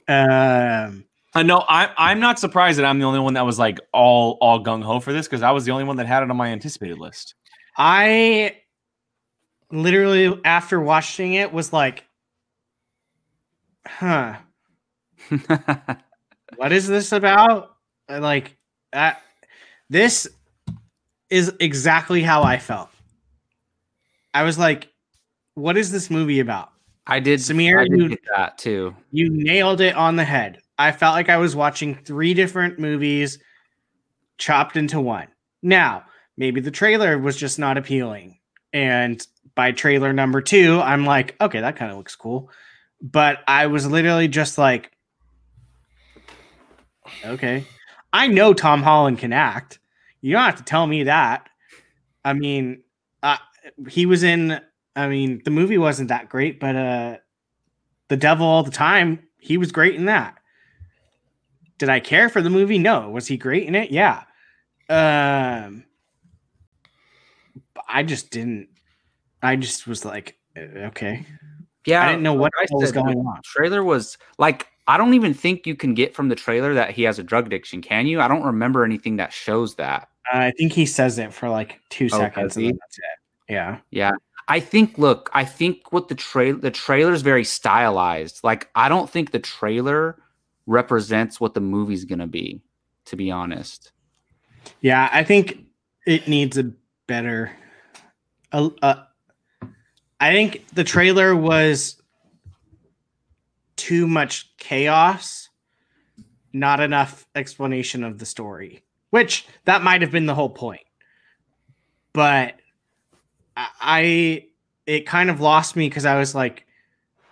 Um, Uh, no, I'm I'm not surprised that I'm the only one that was like all all gung ho for this because I was the only one that had it on my anticipated list. I literally, after watching it, was like, huh, what is this about? Like, uh, this is exactly how I felt. I was like, what is this movie about? I did. Samir, I did you- that too. You nailed it on the head. I felt like I was watching three different movies chopped into one. Now, maybe the trailer was just not appealing. And by trailer number two, I'm like, okay, that kind of looks cool. But I was literally just like, okay. I know Tom Holland can act. You don't have to tell me that. I mean, uh, he was in, I mean, the movie wasn't that great, but uh, The Devil All the Time, he was great in that. Did I care for the movie? No. Was he great in it? Yeah. Um, I just didn't. I just was like, uh, okay. Yeah, I didn't know what I was going on. Trailer was like I don't even think you can get from the trailer that he has a drug addiction. Can you? I don't remember anything that shows that. I think he says it for like two Oh, seconds, and that's it. Yeah. Yeah. I think look, I think what the trail the trailer is very stylized. Like I don't think the trailer represents what the movie's going to be, to be honest. Yeah, I think it needs a better. Uh, uh, I think the trailer was too much chaos, not enough explanation of the story, which that might have been the whole point. But I, it kind of lost me because I was like,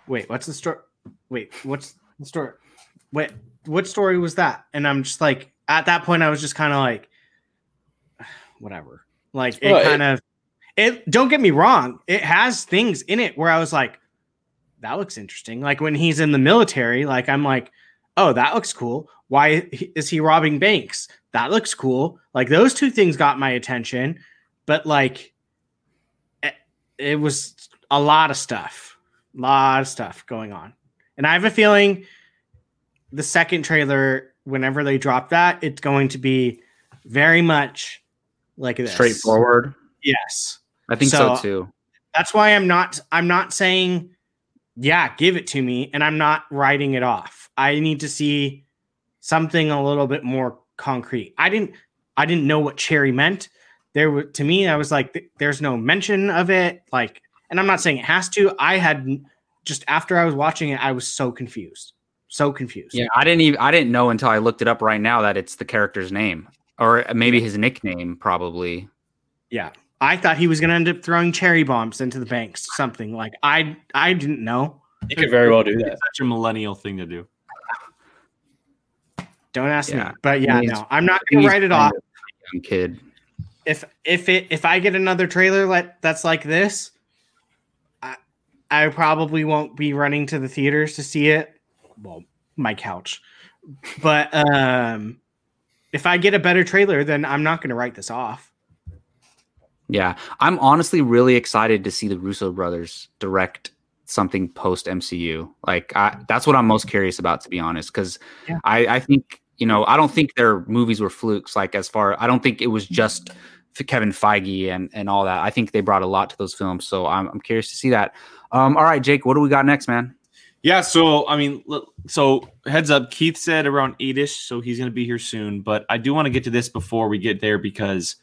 wait, what's the story? Wait, what's the story? Wait, what story was that? And I'm just like, at that point, I was just kind of like, whatever. Like it Well, it- kind of it don't get me wrong, it has things in it where I was like, that looks interesting. Like when he's in the military, like I'm like, oh, that looks cool. Why is he robbing banks? That looks cool. Like those two things got my attention, but like it, it was a lot of stuff. A lot of stuff going on. And I have a feeling the second trailer, whenever they drop that, it's going to be very much like this. Straightforward. Yes. I think so, So- too. That's why I'm not I'm not saying yeah, give it to me and I'm not writing it off. I need to see something a little bit more concrete. I didn't I didn't know what cherry meant. There were to me I was like th- there's no mention of it like and I'm not saying it has to. I had just after I was watching it I was so confused. So confused. Yeah, I didn't even I didn't know until I looked it up right now that it's the character's name or maybe his nickname probably. Yeah. I thought he was going to end up throwing cherry bombs into the banks, something like I I didn't know. You could very well do that. It's such a millennial thing to do. Don't ask Yeah. me. But yeah, no. I'm not going to write it off. Young kid. if if it if I get another trailer like that's like this, I I probably won't be running to the theaters to see it. Well, my couch. But um if I get a better trailer, then I'm not going to write this off. Yeah, I'm honestly really excited to see the Russo brothers direct something post MCU. Like I, that's what I'm most curious about, to be honest, because Yeah. I, I think you know I don't think their movies were flukes. Like as far I don't think it was just Kevin Feige and and all that. I think they brought a lot to those films, so I'm I'm curious to see that. Um, all right, Jake, what do we got next, man? Yeah, so I mean, so heads up, Keith said around eight-ish, so he's going to be here soon. But I do want to get to this before we get there because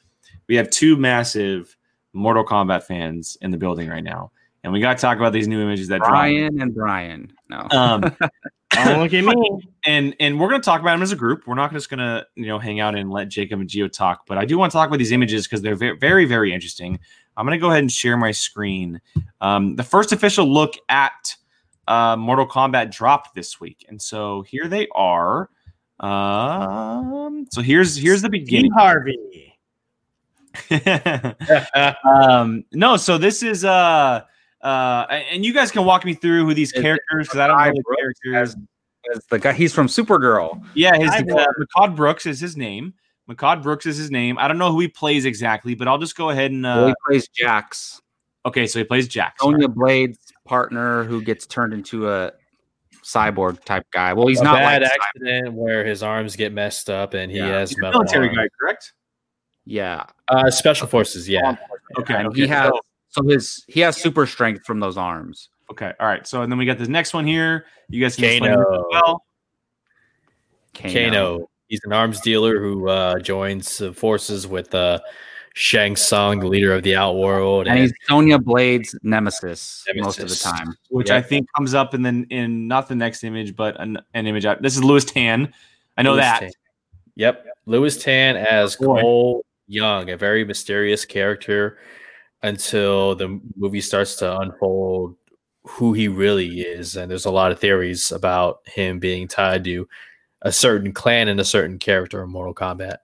we have two massive Mortal Kombat fans in the building right now, and we got to talk about these new images that dropped. Brian and Brian. No, Um, Don't look at me. and and we're going to talk about them as a group. We're not just going to you know hang out and let Jacob and Gio talk, but I do want to talk about these images because they're very very very interesting. I'm going to go ahead and share my screen. Um, the first official look at uh, Mortal Kombat dropped this week, and so here they are. Um, so here's here's the Steve beginning. Harvey. um, no, so this is uh uh, and you guys can walk me through who these Is characters because I don't know Guy the characters. As the guy, he's from Supergirl. Yeah, his uh. Mehcad Brooks is his name. Mehcad Brooks is his name. I don't know who he plays exactly, but I'll just go ahead and. Well, Uh, he plays Jax, okay, so he plays Jax. Sonya Blade's partner, who gets turned into a cyborg type guy. Well, he's a not bad like accident where his arms get messed up and he Yeah. has He's a military arm. guy, correct? Yeah. Uh, special forces, yeah. Okay, and okay, he has so- so his he has super strength from those arms. okay, all right. So and then we got this next one here. You guys can explain Kano. as well. Kano. He's an arms dealer who uh, joins uh, forces with uh, Shang Tsung, the leader of the Outworld. and he's Sonya Blade's nemesis, most of the time. which Yeah. I think comes up in the in not the next image, but an, an image. This is Lewis Tan. I know Lewis that. Tan. Yep. Lewis Tan as Boy. Cole Young, a very mysterious character until the movie starts to unfold who he really is. And there's a lot of theories about him being tied to a certain clan and a certain character in Mortal Kombat.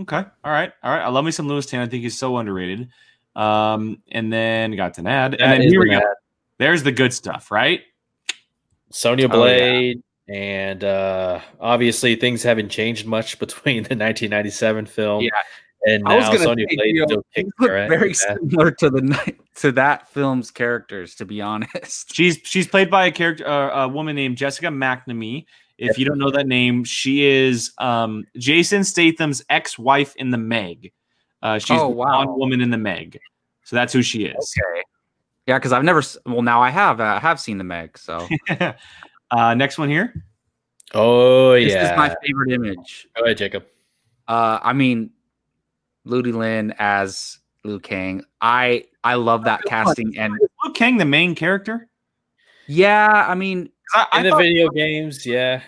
Okay. All right. All right. I love me some Lewis Tan. I think he's so underrated. Um, and then got an ad. That and then here we an go. ad. There's the good stuff, right? Sonya Oh, yeah. Blade. And uh, obviously, things haven't changed much between the 1997 film Yeah. And I was gonna Sonya say, Blade you know, still kicks her ass. very similar to the to that film's characters, to be honest. She's she's played by a character, uh, a woman named Jessica McNamee. If you don't know that name, she is um, Jason Statham's ex-wife in the Meg. Uh, she's Oh, the wow. blonde woman in the Meg. So that's who she is. Okay. Yeah, because I've never. Well, now I have. I have seen the Meg. So uh, next one here. Oh, this yeah. is my favorite image. Go ahead, Jacob. Uh, I mean, Ludi Lin as Liu Kang. I I love that casting, and Is Luke Kang the main character? yeah, I mean, I, I In the thought, video games, yeah.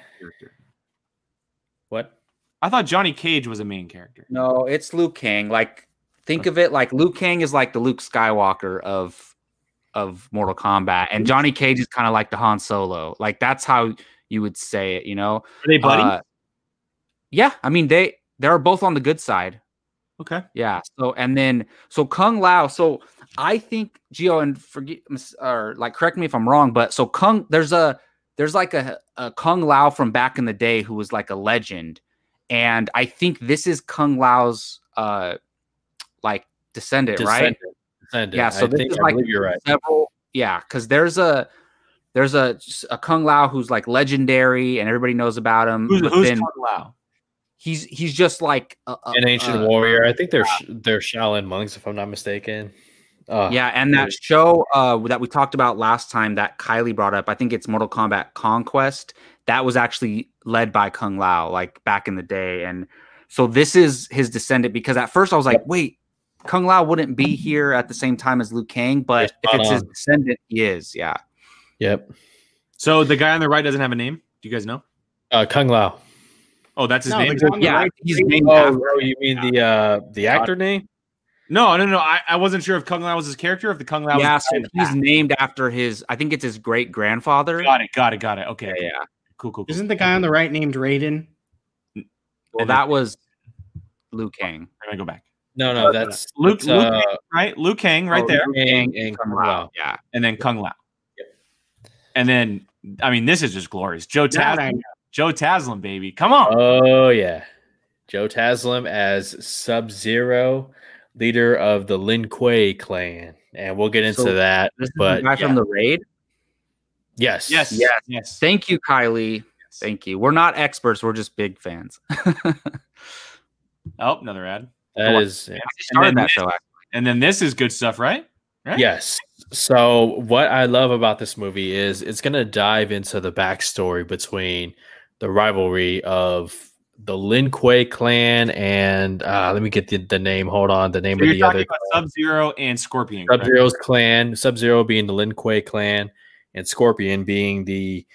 What? I thought Johnny Cage was a main character. no, it's Liu Kang. Like, think of it like Liu Kang is like the Luke Skywalker of of Mortal Kombat, and Johnny Cage is kind of like the Han Solo. Like that's how you would say it, you know? Are they buddies? Uh, yeah, I mean they they're both on the good side. Okay. Yeah. So and then so Kung Lao. So I think Gio and forget or like correct me if I'm wrong, but so Kung there's a there's like a, a Kung Lao from back in the day who was like a legend, and I think this is Kung Lao's uh like descendant, right? Descendant. Descendant. Yeah. So I this think is like you're right. several. Yeah, because there's a there's a a Kung Lao who's like legendary and everybody knows about him. Who's, but who's then Kung Lao? He's he's just like a, a- An ancient a- warrior. I think they're sh- they're Shaolin monks, if I'm not mistaken. Uh, Yeah, and that show uh, that we talked about last time that Kylie brought up, I think it's Mortal Kombat Conquest. That was actually led by Kung Lao, like back in the day, and so this is his descendant. Because at first I was like, wait, Kung Lao wouldn't be here at the same time as Liu Kang, but if it's his descendant, he is. Yeah, Yep. So the guy on the right doesn't have a name. Do you guys know? Uh, Kung Lao. Oh, that's his No, name. the guy on the yeah, right- he's named Oh, after. oh, you mean the uh the actor name? No, no, no. I, I wasn't sure if Kung Lao was his character, or if the Kung Lao. Yeah, was so the guy in the he's back. named after his. I think it's his great grandfather. Got it. Got it. Got it. Okay. Yeah, yeah. Cool. Cool. cool. Isn't the guy on the right named Raiden? Well, that was Liu Kang. I'm gonna go back. No, no, that's Luke. that's, Luke uh, Kang, right? Luke Kang, right Oh, there, Liu Kang Kang and Kung Kung Lao. Lao. Yeah, and then Kung Lao. And then, I mean, this is just glorious. Joe That Taslim. know. Joe Taslim, baby, come on. Oh yeah, Joe Taslim as Sub Zero, leader of the Lin Kuei clan, and we'll get into So, that. This is the But guy from the raid. yes, Yes. Yes. Yes. Thank you, Kylie. Thank you. We're not experts. We're just big fans. Oh, another ad. that is I started then that this- show. actually. And then this is good stuff, right? Right? Yes. So what I love about this movie is it's going to dive into the backstory between the rivalry of the Lin Kuei clan and uh, let me get the, the name. Hold on, the name So of you're the talking other about Sub Zero and Scorpion. Sub Zero's clan. Sub Zero being the Lin Kuei clan, and Scorpion being the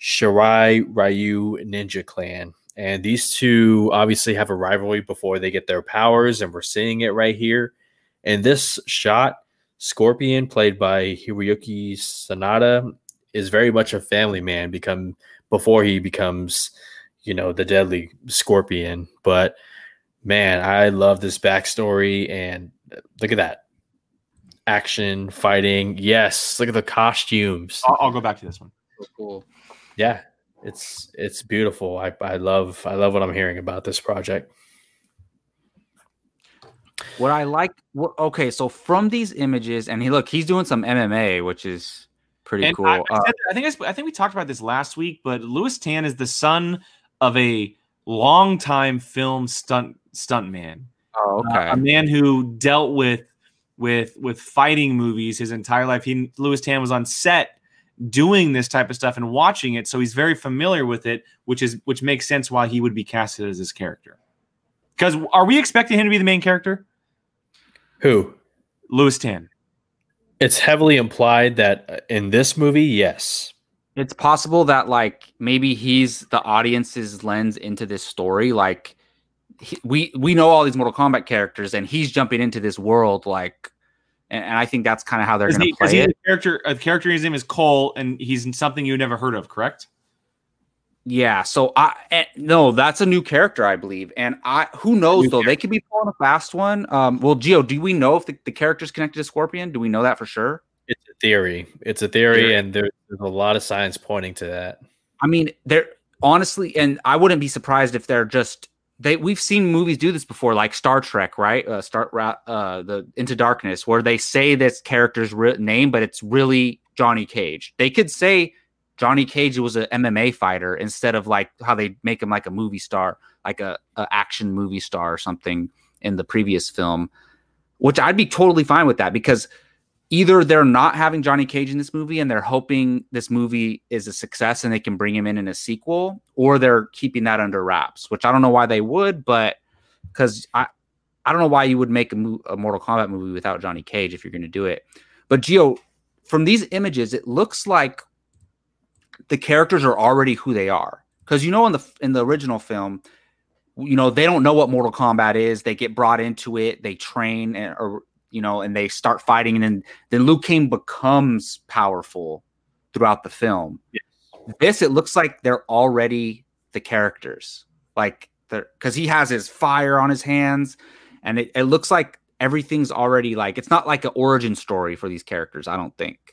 Shirai Ryu Ninja clan. And these two obviously have a rivalry before they get their powers, and we're seeing it right here. And this shot, Scorpion, played by Hiroyuki Sanada, is very much a family man become before he becomes, you know, the deadly scorpion. But man, I love this backstory and uh, look at that. Action, fighting. Yes, look at the costumes. I'll, I'll go back to this one. So cool. Yeah, it's it's beautiful. I, I love I love what I'm hearing about this project. What I like, what, okay, so from these images, and he look, he's doing some MMA, which is pretty And cool. I, I, Uh, I think I, I think we talked about this last week, but Lewis Tan is the son of a longtime film stunt stuntman. oh, Uh, okay. a man who dealt with with with fighting movies his entire life. He Lewis Tan was on set doing this type of stuff and watching it, so he's very familiar with it, which is which makes sense why he would be casted as this character. Because are we expecting him to be the main character, Who? Lewis Tan? It's heavily implied that uh, in this movie, yes. it's possible that like maybe he's the audience's lens into this story like he, we we know all these mortal kombat characters and he's jumping into this world like and, and i think that's kind of how they're going to play is he it the character? A character. His name is Cole, and he's something you never heard of. Correct? Yeah so i eh, no that's a new character i believe and i who knows New though they could be pulling a fast one um well Gio do we know if the, the character's connected to scorpion do we know that for sure It's a theory. It's a theory, Theory. and there, there's a lot of science pointing to that. I mean, they're honestly, and I wouldn't be surprised if they're just they. We've seen movies do this before, like Star Trek, right? Uh, Start uh, the Into Darkness, where they say this character's re- name, but it's really Johnny Cage. They could say Johnny Cage was an MMA fighter instead of like how they make him like a movie star, like a, a action movie star or something in the previous film. Which I'd be totally fine with that because either they're not having Johnny Cage in this movie and they're hoping this movie is a success and they can bring him in in a sequel, or they're keeping that under wraps, which I don't know why they would, but because I, I don't know why you would make a, mo- a Mortal Kombat movie without Johnny Cage if you're going to do it. But Gio, from these images, it looks like the characters are already who they are. Because you know, in the in the original film, you know they don't know what Mortal Kombat is. They get brought into it, they train, and, or you know, and they start fighting, and then then Liu Kang becomes powerful throughout the film. This it looks like they're already the characters, like they're because he has his fire on his hands, and it, it looks like everything's already like it's not like an origin story for these characters. I don't think.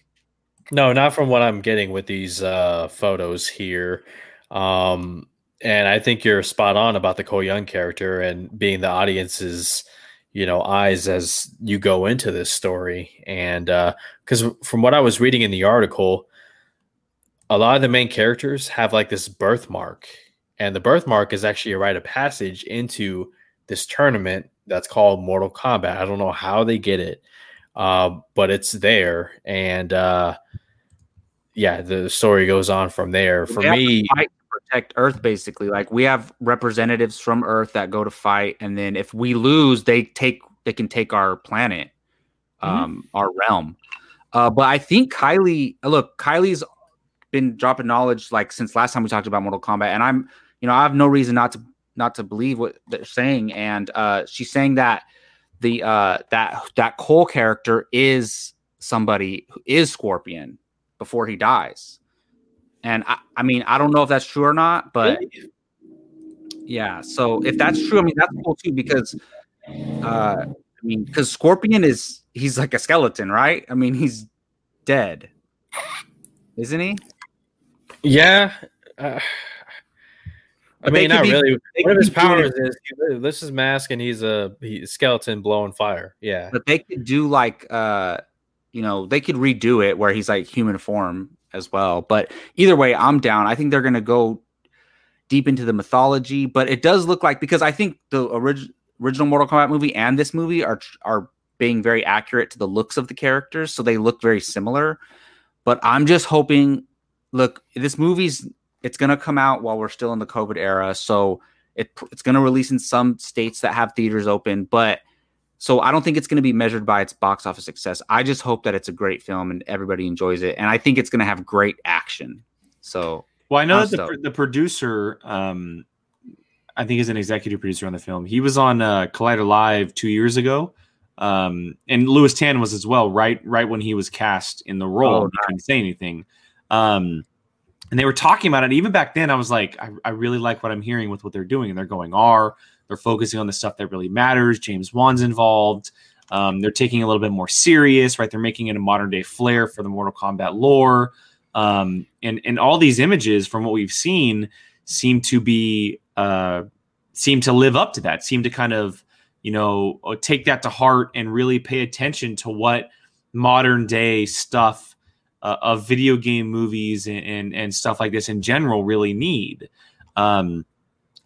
No, not from what I'm getting with these uh, photos here. Um, and I think you're spot on about the Cole Young character and being the audience's, you know, eyes as you go into this story. And because from what I was reading in the article, a lot of the main characters have like this birthmark, and the birthmark is actually a rite of passage into this tournament that's called Mortal Kombat. I don't know how they get it, uh, but it's there. And uh, yeah, the story goes on from there. For They have to me, fight to protect Earth, basically. Like we have representatives from Earth that go to fight, and then if we lose, they take they can take our planet, um, our realm. Uh, but I think Kylie, look, Kylie's been dropping knowledge like since last time we talked about Mortal Kombat, and I'm, you know, I have no reason not to not to believe what they're saying, and uh, she's saying that the uh, that that Cole character is somebody who is Scorpion before he dies. And I, I mean, I don't know if that's true or not, but yeah. So if that's true, I mean, that's cool too because, uh, I mean, because Scorpion is he's like a skeleton, right? I mean, he's dead, isn't he? yeah, uh, I mean, not be- really. they One of could his powers it- is he lifts his mask and he's a, he's a skeleton blowing fire. Yeah. but they could do like uh you know they could redo it where he's like human form as well but either way i'm down i think they're gonna go deep into the mythology but it does look like because i think the orig- original mortal kombat movie and this movie are are being very accurate to the looks of the characters so they look very similar but i'm just hoping look this movie's it's gonna come out while we're still in the covid era so it, it's going to release in some states that have theaters open but so I don't think it's going to be measured by its box office success. I just hope that it's a great film and everybody enjoys it. And I think it's going to have great action. So Well, I know I'm that the, the producer, um, I think is an executive producer on the film. He was on uh, Collider Live two years ago, um, and Lewis Tan was as well. Right, right when he was cast in the role, Oh, he couldn't say anything. Um, and they were talking about it. Even back then, I was like, I, I really like what I'm hearing with what they're doing, and they're going R. They're focusing on the stuff that really matters. James Wan's involved. Um, they're taking a little bit more serious, right? They're making it a modern day flair for the Mortal Kombat lore um, and and all these images from what we've seen seem to be uh, seem to live up to that seem to kind of you know take that to heart and really pay attention to what modern day stuff uh, of video game movies and, and and stuff like this in general really need um,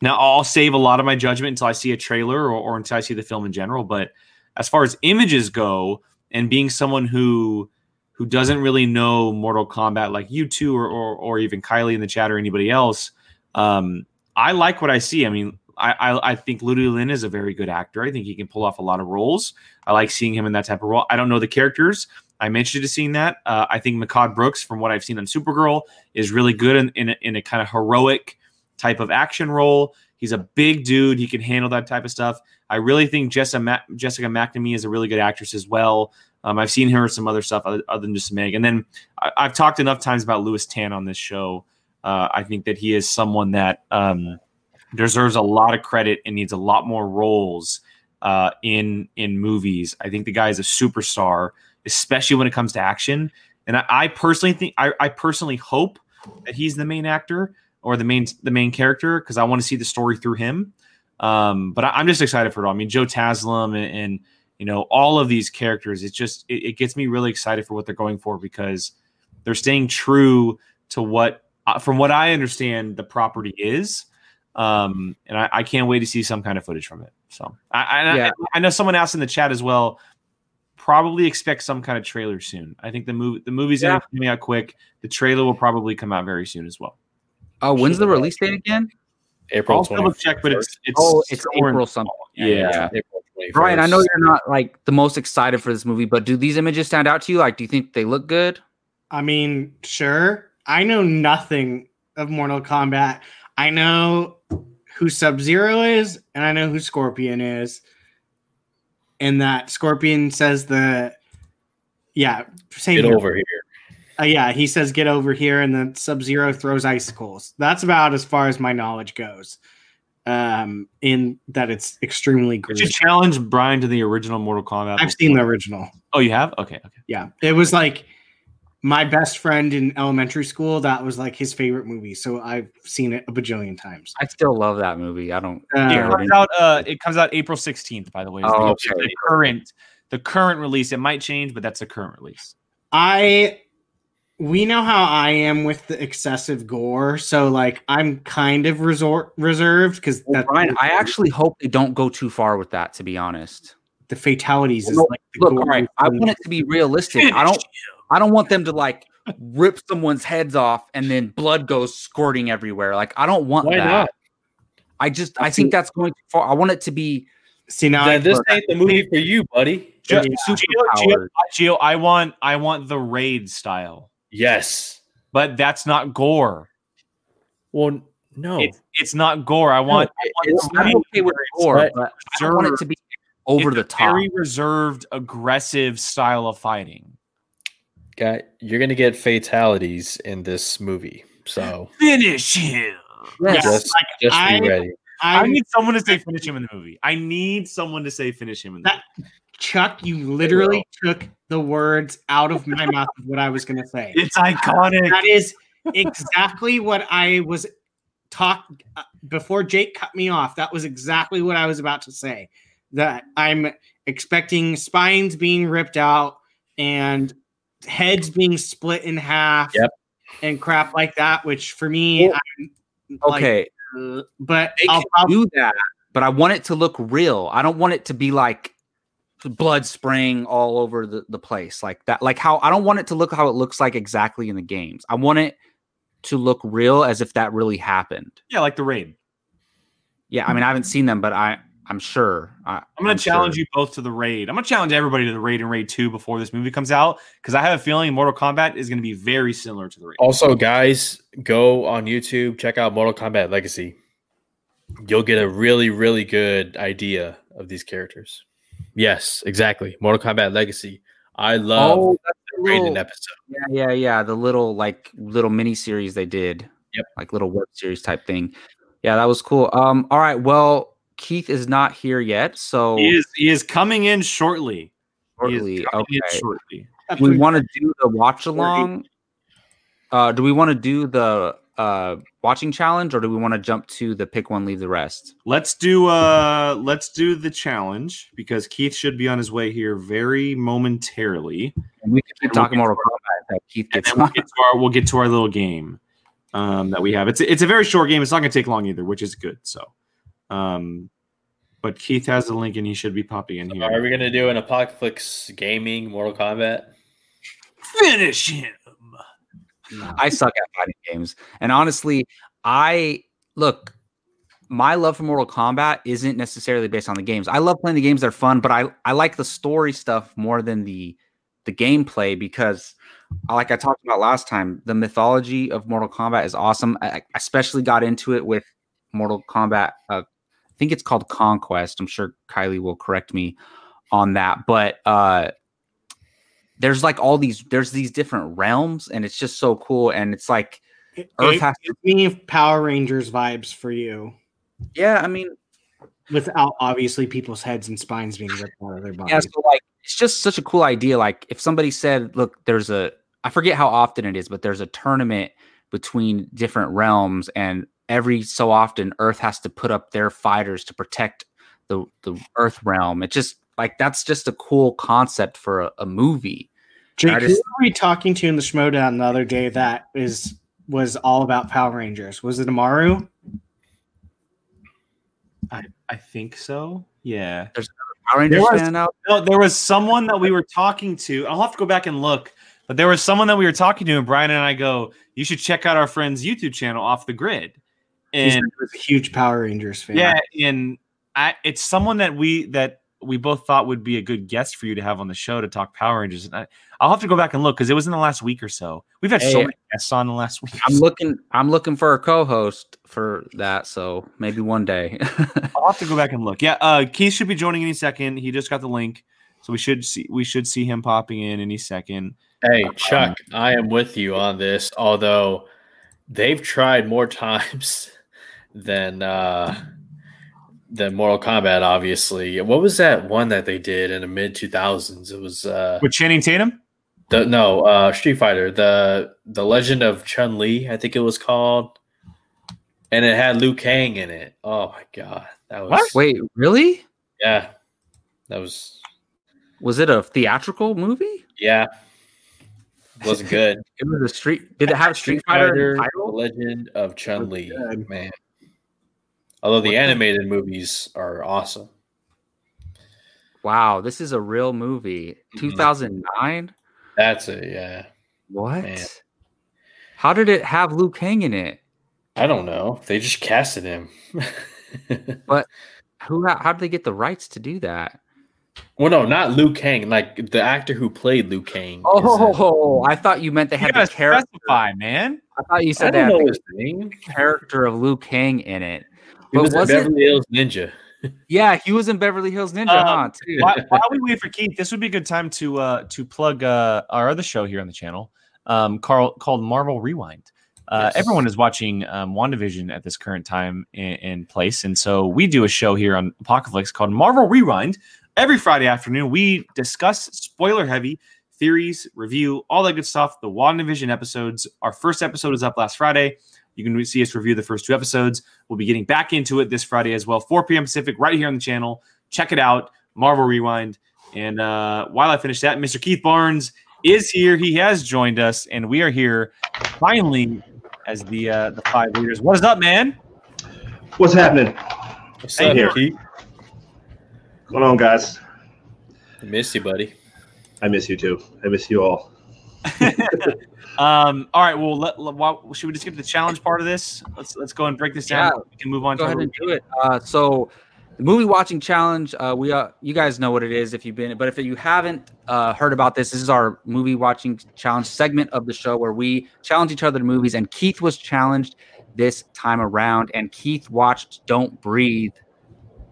now i'll save a lot of my judgment until i see a trailer or, or until i see the film in general but as far as images go and being someone who who doesn't really know Mortal Kombat like you two or, or, or even Kylie in the chat or anybody else, um, I like what I see. I mean, I, I, I think Ludi Lin is a very good actor. I think he can pull off a lot of roles. I like seeing him in that type of role. I don't know the characters. I'm interested in seeing that. Uh, I think Mehcad Brooks, from what I've seen on Supergirl, is really good in, in, a, in a kind of heroic type of action role. He's a big dude. He can handle that type of stuff. I really think Jessica, Ma- Jessica McNamee is a really good actress as well. Um, I've seen her in some other stuff other, other than just Meg. And then I, I've talked enough times about Lewis Tan on this show. Uh, I think that he is someone that um, deserves a lot of credit and needs a lot more roles uh, in in movies. I think the guy is a superstar, especially when it comes to action. And I, I personally think I, I personally hope that he's the main actor or the main the main character because I want to see the story through him. Um, but I, I'm just excited for it all. I mean, Joe Taslim and, and you know all of these characters. It just it, it gets me really excited for what they're going for because they're staying true to what, uh, from what I understand, the property is. Um, and I, I can't wait to see some kind of footage from it. So I, I, Yeah. I, I know someone asked in the chat as well. Probably expect some kind of trailer soon. I think the movie the movie's Yeah. gonna be coming out quick. The trailer will probably come out very soon as well. Oh, when's the release date again? April I'll double check, but it's it's Oh, it's April something. Yeah. April Brian, I know you're not like the most excited for this movie, but do these images stand out to you? Like, do you think they look good? I mean, sure. I know nothing of Mortal Kombat. I know who Sub Zero is, and I know who Scorpion is. And that Scorpion says the, yeah, same Get here. over here. Uh, yeah, he says get over here, and then Sub Zero throws icicles. That's about as far as my knowledge goes. Um, in that it's extremely great. Did you challenge Brian to the original Mortal Kombat? I've seen the original. Oh, you have? Okay, okay. Yeah, it was like my best friend in elementary school. That was like his favorite movie, so I've seen it a bajillion times. I still love that movie. I don't. Uh, It comes out. Uh, it comes out April sixteenth. By the way, Oh, the, okay. the current the current release. It might change, but that's the current release. I we know how I am with the excessive gore, so like I'm kind of resort reserved because Well, that Brian, I actually hope they don't go too far with that. To be honest, the fatalities is like the look, gore all right. I want it to be realistic. I don't. I don't want them to like rip someone's heads off and then blood goes squirting everywhere. Like I don't want Why that. not? I just I think that's going too far. I want it to be see now. I, this ain't the movie for you, buddy. Gio, Yeah. Gio, Gio, I want I want the raid style, Yes. but that's not gore. Well, no. It's it's not gore. I want. I want It's, the okay with gore, right. but I don't want it to be over It's the a top. Very reserved, aggressive style of fighting. Guy, you're gonna get fatalities in this movie. So Finish him. Yes. just, just I- be ready. I I need someone to say finish him in the movie. I need someone to say finish him in the That- Chuck, you literally took the words out of my mouth of what I was going to say. It's iconic. That is exactly what I was talk uh, before Jake cut me off. That was exactly what I was about to say. That I'm expecting spines being ripped out and heads being split in half. Yep. And crap like that, which for me, Well, I'm like, Okay, uh, but they I'll can probably do that, but I want it to look real. I don't want it to be like blood spraying all over the, the place like that. Like how I don't want it to look how it looks like exactly in the games. I want it to look real as if that really happened. Yeah, like the raid. Yeah, I mean I haven't seen them, but I I'm sure. I, I'm going to challenge you both to the raid. I'm going to challenge everybody to the raid and raid two before this movie comes out because I have a feeling Mortal Kombat is going to be very similar to the raid. Also, guys, go on YouTube, check out Mortal Kombat Legacy. You'll get a really, really good idea of these characters. Yes, exactly. Mortal Kombat Legacy. I love Oh, the the Raiden episode. yeah, yeah, yeah. The little like little mini series they did. Yep. Like little web series type thing. Yeah, that was cool. Um, all right. Well, Keith is not here yet, so He is he is coming in shortly. He is shortly. in Okay. shortly. we want to do the watch along. Uh, do we want to do the uh watching challenge, or do we want to jump to the pick one, leave the rest? Let's do uh let's do the challenge because Keith should be on his way here very momentarily. And we can keep And we'll talking get Mortal Kombat. That Keith And gets then we'll get to our we'll get to our little game um that we have. It's it's a very short game. It's not gonna take long either, which is good. So um but Keith has the link and he should be popping in Are here. Are we gonna do an Apocalypse Gaming Mortal Kombat? Finish him. I suck at fighting games, and honestly, I look. My love for Mortal Kombat isn't necessarily based on the games. I love playing the games; they're fun, but I I like the story stuff more than the the gameplay because, uh, like I talked about last time, the mythology of Mortal Kombat is awesome. I I especially got into it with Mortal Kombat. Uh, I think it's called Conquest. I'm sure Kylie will correct me on that, but uh, there's like all these there's these different realms, and it's just so cool. And it's like Earth It has to, me Power Rangers vibes for you, yeah. I mean, without obviously people's heads and spines being ripped out of their bodies. Yeah, so like it's just such a cool idea. Like if somebody said, "Look, there's a," I forget how often it is, but there's a tournament between different realms, and every so often, Earth has to put up their fighters to protect the the Earth realm. It just like that's just a cool concept for a, a movie. Jake, I who just- were we talking to in the Schmoedown the other day that is was all about Power Rangers? Was it Amaru? I I think so. Yeah. There's Power Rangers was- fan out. No, there was someone that we were talking to. I'll have to go back and look, but there was someone that we were talking to, and Brian and I go, "You should check out our friend's YouTube channel, Off the Grid." He And he was a huge Power Rangers fan. yeah, and I, it's someone that we that we both thought would be a good guest for you to have on the show to talk Power Rangers. And I, I'll have to go back and look because it was in the last week or so. We've had so many guests on the last week. I'm looking. I'm looking for a co-host for that. So maybe one day. I'll have to go back and look. Yeah, uh, Keith should be joining any second. He just got the link, so we should see we should see him popping in any second. Hey, Chuck, I am with you on this, although they've tried more times than uh than Mortal Kombat, obviously. What was that one that they did in the mid two thousands? It was uh With Channing Tatum. the no, uh Street Fighter, the the Legend of Chun Li, I think it was called. And it had Liu Kang in it. Oh my god. That was What? Wait, really? yeah. That was Was it a theatrical movie? yeah. Wasn't good. It was a street. Did it have Street Fighter in the The title? Legend of Chun Li, man. Although the What the- animated movies are awesome. Wow, this is a real movie. Mhm. 2009? That's it, yeah. What? Man. How did it have Liu Kang in it? I don't know. They just casted him. But who? How, how did they get the rights to do that? well, no, not Liu Kang. Like the actor who played Liu Kang. Oh, I thought you meant they had gotta the character. specify, man. I thought you said they don't had know the his name. character of Liu Kang in it. He But was, was in it? Beverly Hills Ninja. Yeah, he was in Beverly Hills Ninja, Um, huh? Too. While, while we wait for Keith, this would be a good time to uh, to plug uh, our other show here on the channel, um, Carl, called Marvel Rewind. Uh, Yes. Everyone is watching um, WandaVision at this current time and, and place, and so we do a show here on Apocalypse called Marvel Rewind. Every Friday afternoon, we discuss spoiler heavy theories, review all that good stuff. The WandaVision episodes. Our first episode is up last Friday. You can see us review the first two episodes. We'll be getting back into it this Friday as well, 4 p.m. Pacific, right here on the channel. Check it out, Marvel Rewind. And uh, while I finish that, Mr. Keith Barnes is here. He has joined us, and we are here finally as the uh, the five leaders. What is up, man? What's happening? What's Hey, up, here. Keith? What's going on, guys? I miss you, buddy. I miss you too. I miss you all. Um, all right. Well, let, let- why- should we just get to the challenge part of this? Let's let's go and break this down. Yeah. We can move on Go to ahead and do it. Uh, so, the movie watching challenge. Uh, we uh, you guys know what it is if you've been, but if you haven't uh, heard about this, this is our movie watching challenge segment of the show where we challenge each other to movies. And Keith was challenged this time around, and Keith watched Don't Breathe.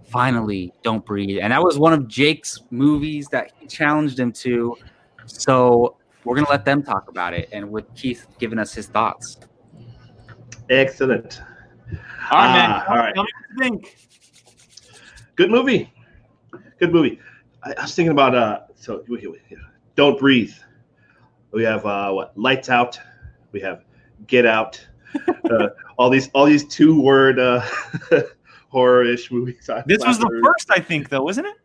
Finally, Don't Breathe, and that was one of Jake's movies that he challenged him to. So we're gonna let them talk about it, and with Keith giving us his thoughts. Excellent. All right, man. Ah, all right. Tell me what you think. Good movie. Good movie. I, I was thinking about uh. So we, we, don't breathe. We have uh what? Lights out. We have Get Out. uh, all these all these two word uh horror-ish movies. I- This was the first, I think, though, wasn't it?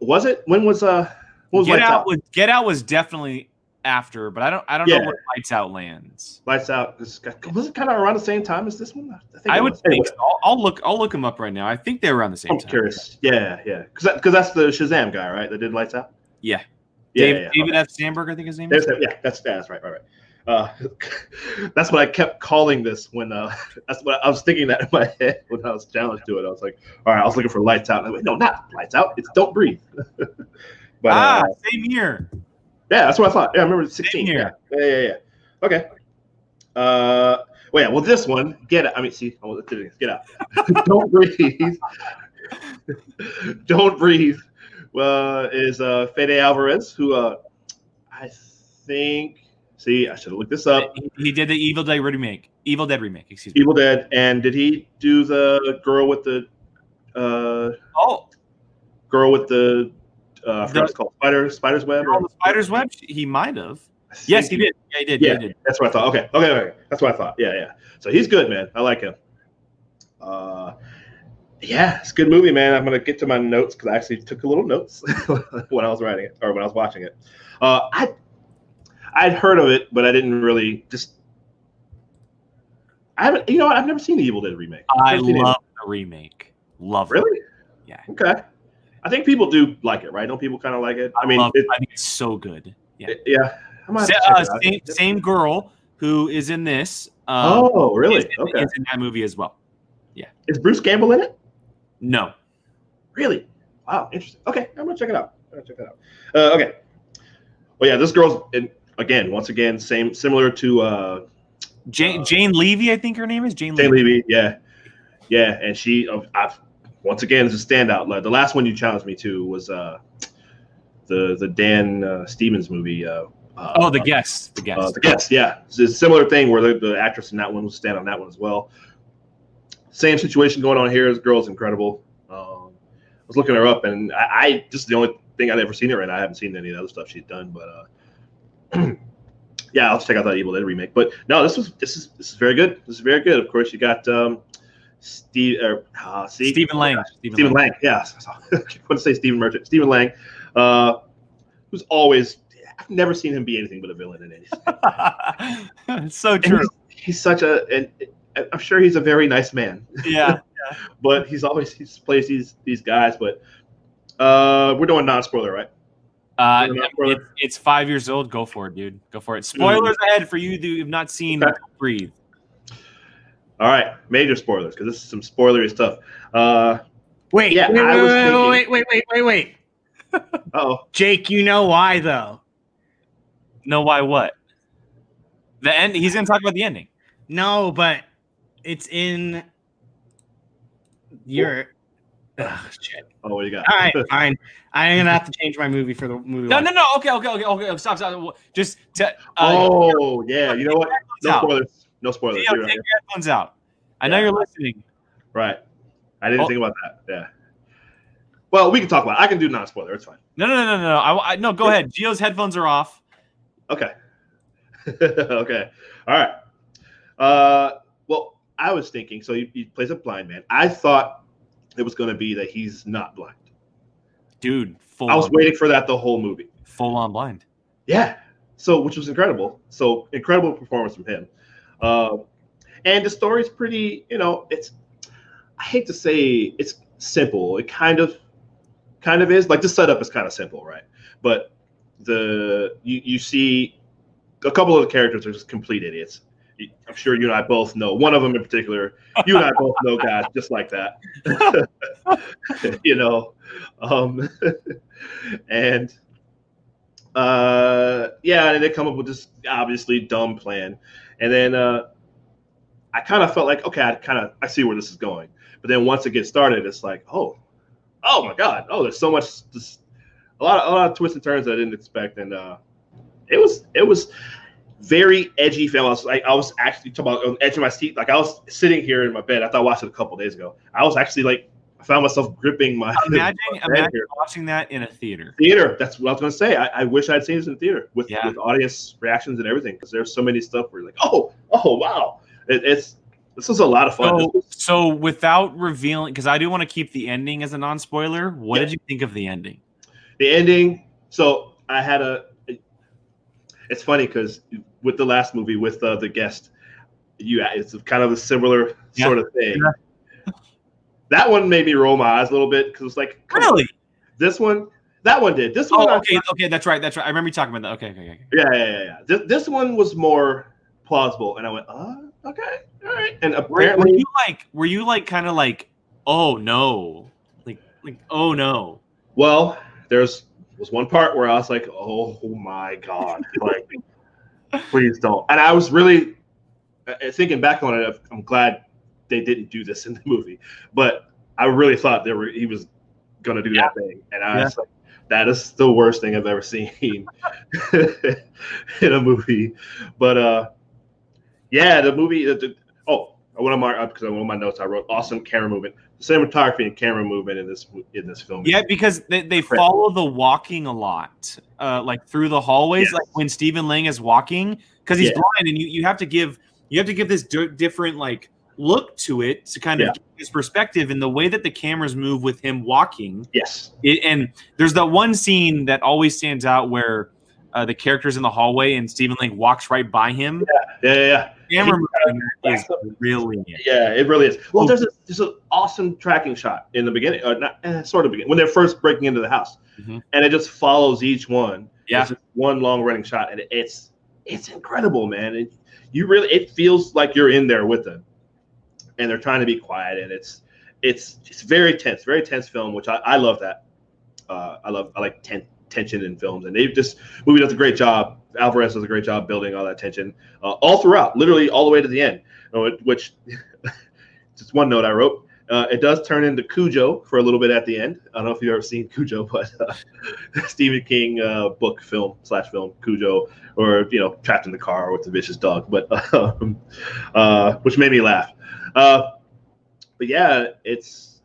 Was it? When was uh? When was Get out, Out? was Get Out was definitely after, but I don't I don't Yeah. know where Lights Out lands. Lights Out. This guy, was it kind of around the same time as this one? I, think I would was. think so. I'll, I'll look I'll look them up right now. I think they were around the same I'm time. curious. Yeah, yeah. Because that, cause that's the Shazam guy, right? That did Lights Out? Yeah. Yeah, Dave, yeah, yeah. David F. Sandberg, I think his name is. There's that- yeah, that's, yeah, that's right, right, right. Uh, that's what I kept calling this when uh, that's what I was thinking that in my head when I was challenged to it. I was like, all right, I was looking for Lights Out. I went, no, not Lights Out. It's Don't Breathe. But ah, uh, same year. yeah, that's what I thought. Yeah, I remember 16. Same here. Yeah, yeah, yeah. yeah. Okay. Uh, well, yeah. Well, this one, get out. I mean, see, oh, let's do. Get out. Don't breathe. Don't breathe. Uh, is uh, Fede Alvarez, who uh, I think. See, I should have looked this up. He, he did the Evil Dead remake. Evil Dead remake, excuse me. Evil Dead, and did he do the girl with the uh, Oh, girl with the uh, The- called spider spider's web? The Spider's Web? He might have. Yes, he did. Yeah, he did. Yeah, Yeah, he did. that's what I thought. Okay, okay, okay. That's what I thought. Yeah, yeah. So he's good, man. I like him. Uh, yeah, it's a good movie, man. I'm gonna get to my notes because I actually took a little notes when I was writing it or when I was watching it. Uh, I I'd heard of it, but I didn't really just. I haven't. You know what? I've never seen the Evil Dead remake. I seen it. love the remake. Love it. Really? Yeah. Okay. I think people do like it, right? Don't people kind of like it? I mean, love it, I think it's so good. Yeah. it- yeah. I might have Sa- uh, same, same girl who is in this. Um, Oh, really? Is in, Okay. is in that movie as well. Yeah. Is Bruce Campbell in it? No. Really? Wow, interesting. Okay, I'm gonna check it out. I'm gonna check that out. Uh, okay. Well, yeah, this girl's in, again, once again, same, similar to uh, Jane, Uh, Jane Levy, I think her name is Jane, Jane Levy. Levy. Yeah, yeah, and she, I've, once again, is a standout. Like, the last one you challenged me to was uh, the the Dan uh, Stevens movie. Uh, uh, Oh, the guest. The guest. Uh, the guest, yeah, it's a similar thing where the, the actress in that one was stand on that one as well. Same situation going on here. This girl's incredible. Um, I was looking her up, and I, I just the only thing I've ever seen her in. I haven't seen any of the other stuff she's done, but uh, yeah, I'll check out that Evil Dead remake. But no, this was this is this is very good. This is very good. Of course, you got um, Steve. Or, uh, see, Stephen Lang. Stephen, Stephen Lang. Lang, yeah. I want to say Stephen Merchant. Stephen Lang, uh, who's always. I've never seen him be anything but a villain in anything. It's so true. He's, he's such a, and I'm sure he's a very nice man, Yeah. but he's always he plays these these guys. But uh, we're doing non-spoiler, right? Uh, Spoiler, it- it's five years old. Go for it, dude. Go for it. Spoilers ahead for you who have not seen Okay. Breathe. All right, major spoilers because this is some spoilery stuff. Uh, Wait, Yeah, wait, I wait, was wait, thinking- wait, wait, wait, wait, wait. oh, Jake, you know why though? No, why what? The end. He's gonna talk about the ending. No, but it's in your. Ugh, shit. oh, what you got? All right, fine. I'm gonna have to change my movie for the movie. No, watch. no, no. Okay, okay, okay, okay. Stop, stop. Just to, uh, oh, yeah. You know what? No spoilers. No spoilers. Theo, right. take your headphones out. I know you're listening. Right. I didn't Oh. think about that. Yeah. Well, we can talk about. it. I can do non-spoiler. It's fine. No, no, no, no, no. I, I no. Go ahead. Gio's headphones are off. Okay. okay. All right. Uh, well, I was thinking. So he, he plays a blind man. I thought it was going to be that he's not blind. Dude, full I was waiting for that the whole movie. full on blind. Yeah. So, which was incredible. So, incredible performance from him. Uh, and the story's pretty, you know, it's, I hate to say it's simple. It kind of, kind of is. Like the setup is kind of simple, right? But the, you, you see a couple of the characters are just complete idiots. I'm sure you and I both know one of them in particular. You and I both know guys just like that. you know, um, and uh, yeah, and they come up with this obviously dumb plan, and then uh, I kind of felt like okay, I kind of I see where this is going, but then once it gets started, it's like oh, oh my god, oh, there's so much, just a lot, of, a lot of twists and turns I didn't expect, and uh, it was it was very edgy film. I was like, I was actually talking about on the edge of my seat. Like I was sitting here in my bed. I thought I watched it a couple days ago. I was actually like, I found myself gripping my Imagine, imagine here. watching that in a theater. theater. That's what I was gonna say. I, I wish I'd seen this in theater with, Yeah. with audience reactions and everything because there's so many stuff where you're like, oh, oh, wow, it, it's this was a lot of fun. So, so without revealing, because I do want to keep the ending as a non-spoiler. What Yeah. did you think of the ending? the ending. So I had a. It's funny because with the last movie with uh, the guest, you it's kind of a similar Yeah. sort of thing. That one made me roll my eyes a little bit because it's like, come on. Really? This one, that one did. This one, Oh, I- okay, okay, that's right, that's right. I remember you talking about that. Okay, okay, okay. yeah, yeah, yeah, yeah. This, this one was more plausible, and I went, uh, okay, all right. And Were, were apparently, you like, were you like, kind of like, oh no, like, like, oh no. well, there's was one part where I was like, oh my god, like, please don't. And I was really uh, thinking back on it. I'm glad they didn't do this in the movie, but I really thought they were he was gonna do that thing, and I was like, that is the worst thing I've ever seen in a movie. But uh, yeah, the movie. The, the, oh, I want to mark up because I on my notes I wrote awesome camera movement, cinematography and camera movement in this in this film. Yeah, because they, they follow the walking a lot, uh, like through the hallways, Yes. like when Stephen Lang is walking, because he's Yeah. blind, and you, you have to give you have to give this di- different like look to it to kind of Yeah. his perspective and the way that the cameras move with him walking. Yes. It, and there's that one scene that always stands out where uh, the character's in the hallway and Stephen Lang walks right by him. Yeah, yeah, yeah. Camera He- is brilliant. Yeah, it really is. Well, there's a there's an awesome tracking shot in the beginning, or not eh, sort of beginning when they're first breaking into the house, Mhm. and it just follows each one. Yeah. It's just one long running shot, and it's it's incredible, man. It, you really it feels like you're in there with them, and they're trying to be quiet, and it's it's it's very tense, very tense film, which I, I love that. Uh, I love I like ten, tension in films, and they just movie does a great job. Alvarez does a great job building all that tension uh, all throughout, literally all the way to the end. Uh, which just one note I wrote. Uh, it does turn into Cujo for a little bit at the end. I don't know if you've ever seen Cujo, but uh, Stephen King uh, book film slash film Cujo, or you know, trapped in the car with the vicious dog, but um, uh, which made me laugh. Uh, but yeah, it's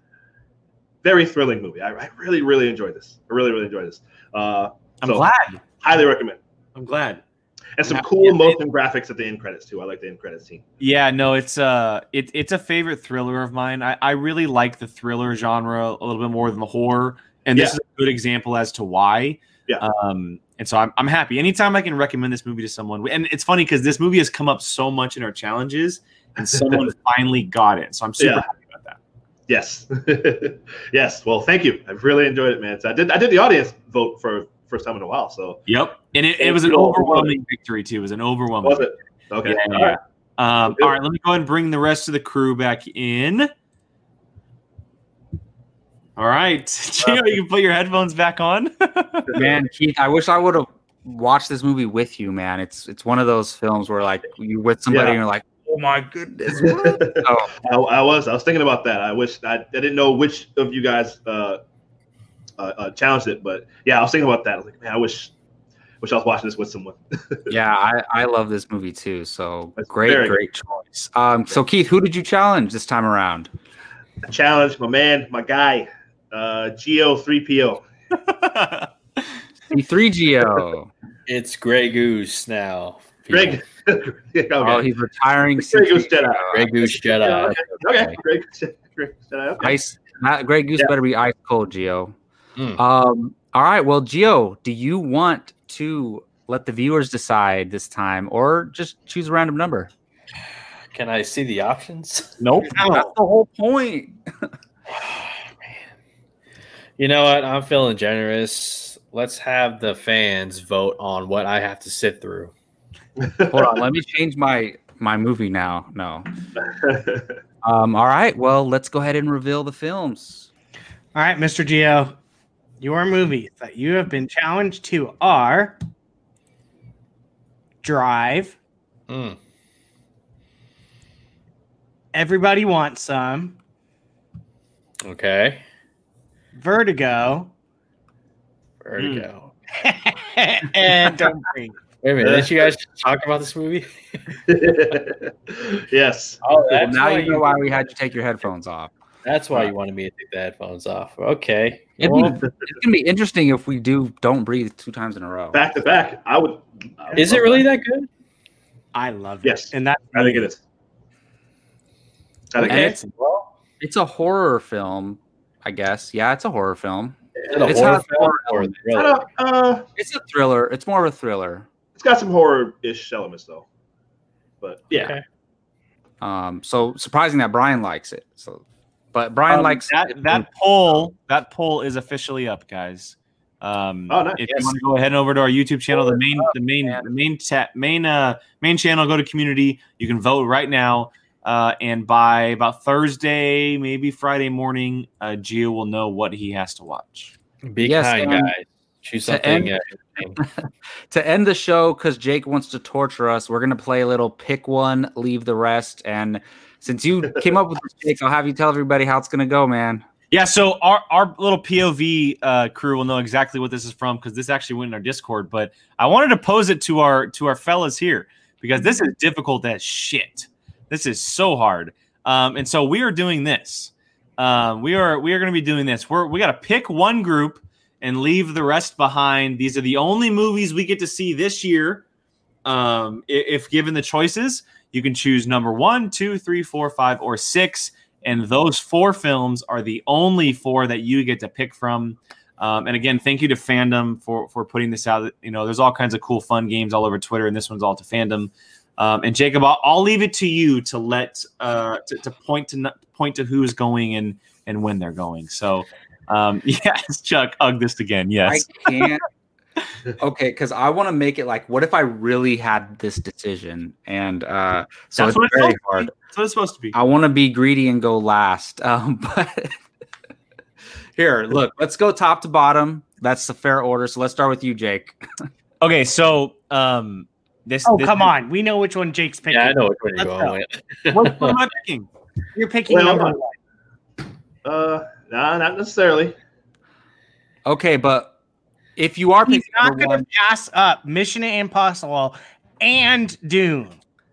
very thrilling movie. I, I really, really enjoyed this. I really, really enjoyed this. Uh, I'm So- glad. highly recommend. I'm glad. And some cool motion graphics at the end credits too. I like the end credits scene. Yeah, no, it's uh it, it's a favorite thriller of mine. I, I really like the thriller genre a little bit more than the horror. And this Yeah. is a good example as to why. Yeah. Um, and so I'm, I'm happy. Anytime I can recommend this movie to someone, and it's funny because this movie has come up so much in our challenges, and someone finally got it. So I'm super Yeah. happy about that. Yes, yes. Well, thank you. I've really enjoyed it, man. So I did. I did the audience vote for first time in a while. So Yep. And it, it was an overwhelming victory too. It was an overwhelming. was it? Okay. Yeah, All right. Um, all right, let me go ahead and bring the rest of the crew back in. All right, Gio, you can put your headphones back on. man, Keith, I wish I would have watched this movie with you, man. It's it's one of those films where like you're with somebody Yeah. and you're like, oh my goodness. what?" oh, I, I was. I was thinking about that. I wish I, I didn't know which of you guys uh, uh, uh, challenged it, but yeah, I was thinking about that. I was like, man, I wish, wish I was watching this with someone. yeah, I, I love this movie too. So That's great, very great choice. Um, so Keith, who did you challenge this time around? Challenge, my man, my guy, uh, Gio three PO. C3GO. It's Grey Goose now. people. Greg, Yeah, Oh, he's retiring. Grey Goose Jedi. Grey Goose Jedi. okay. okay. Grey Goose Jedi. Okay. Ice. Not, Grey Goose Yeah. better be ice cold, Gio. Mm. Um. All right. Well, Gio, do you want to let the viewers decide this time, or just choose a random number? Can I see the options? Nope. That's the whole point. You know what? I'm feeling generous. Let's have the fans vote on what I have to sit through. Hold on. Let me change my my movie now. No. Um. All right. Well, let's go ahead and reveal the films. All right, Mr. Gio, your movies that you have been challenged to are Drive, Mm. Everybody Wants Some, Okay. Vertigo, Vertigo. and Don't Breathe. Wait a minute. Did you guys talk about this movie? yes. Oh, Well, now you know why we had to take your headphones off. That's why you wanted me to take the headphones off. Okay. It'd Well, be, it's gonna be interesting if we do "Don't Breathe" two times in a row. Back to back. I would. I would is it really that. that good? I love it. Yes. And that's I think it is. I think And it it's it's a horror film, I guess. Yeah, it's a horror film. Is it a It's horror not film horror or element. I thriller? uh, It's a thriller. It's more of a thriller. It's got some horror-ish elements though. But yeah, Okay. Um, so surprising that Brian likes it. So, but Brian Um, likes that. That poll. That poll is officially up, guys. Um, Oh, nice. If Yes. you want to go ahead and over to our YouTube channel, the main, the main, man. the main, ta- main, uh, main channel. Go to community. You can vote right now. Uh, and by about Thursday, maybe Friday morning, uh, Gio will know what he has to watch. Be Yes, kind, um, guys. Choose to something. end- uh, to end the show because Jake wants to torture us. We're gonna play a little pick one, leave the rest. And since you came up with this, Jake, I'll have you tell everybody how it's gonna go, man. Yeah, so our, our little POV uh, crew will know exactly what this is from because this actually went in our Discord. But I wanted to pose it to our to our fellas here because this is difficult as shit. This is so hard, um, and so we are doing this. Um, we are we are going to be doing this. We're we got to pick one group and leave the rest behind. These are the only movies we get to see this year. Um, if given the choices, you can choose number one, two, three, four, five, or six and those four films are the only four that you get to pick from. Um, and again, thank you to Fandom for for putting this out. You know, there's all kinds of cool, fun games all over Twitter, and this one's all to Fandom. Um, and Jacob, I'll, I'll leave it to you to let uh, to, to point to point to who's going and and when they're going. So, um, yes, Chuck, ugh this again. Yes, I can't. okay, because I want to make it like, what if I really had this decision? And uh, so That's it's what very supposed to be. hard. that's what it's supposed to be. I want to be greedy and go last. Um, but here, look, let's go top to bottom. That's the fair order. So let's start with you, Jake. Okay, so um, this. Oh, this- come on. We know which one Jake's picking. yeah, I know which one you're going with. What, what am I picking? You're picking Well, number one. Uh, nah, not necessarily. Okay, but if you are He's not going to pass up Mission Impossible and Dune.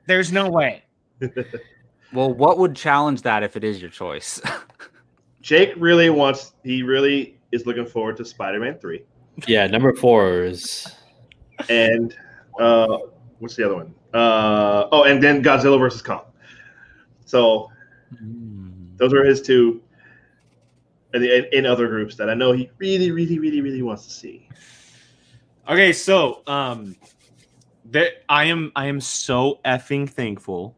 There's no way. well, what would challenge that if it is your choice? Jake really wants. He really is looking forward to Spider-Man Three, Yeah, number four is and uh, what's the other one? Uh, oh, and then Godzilla versus Kong. So those are his two. In, in other groups that I know he really, really, really, really wants to see. Okay, so um that I am I am so effing thankful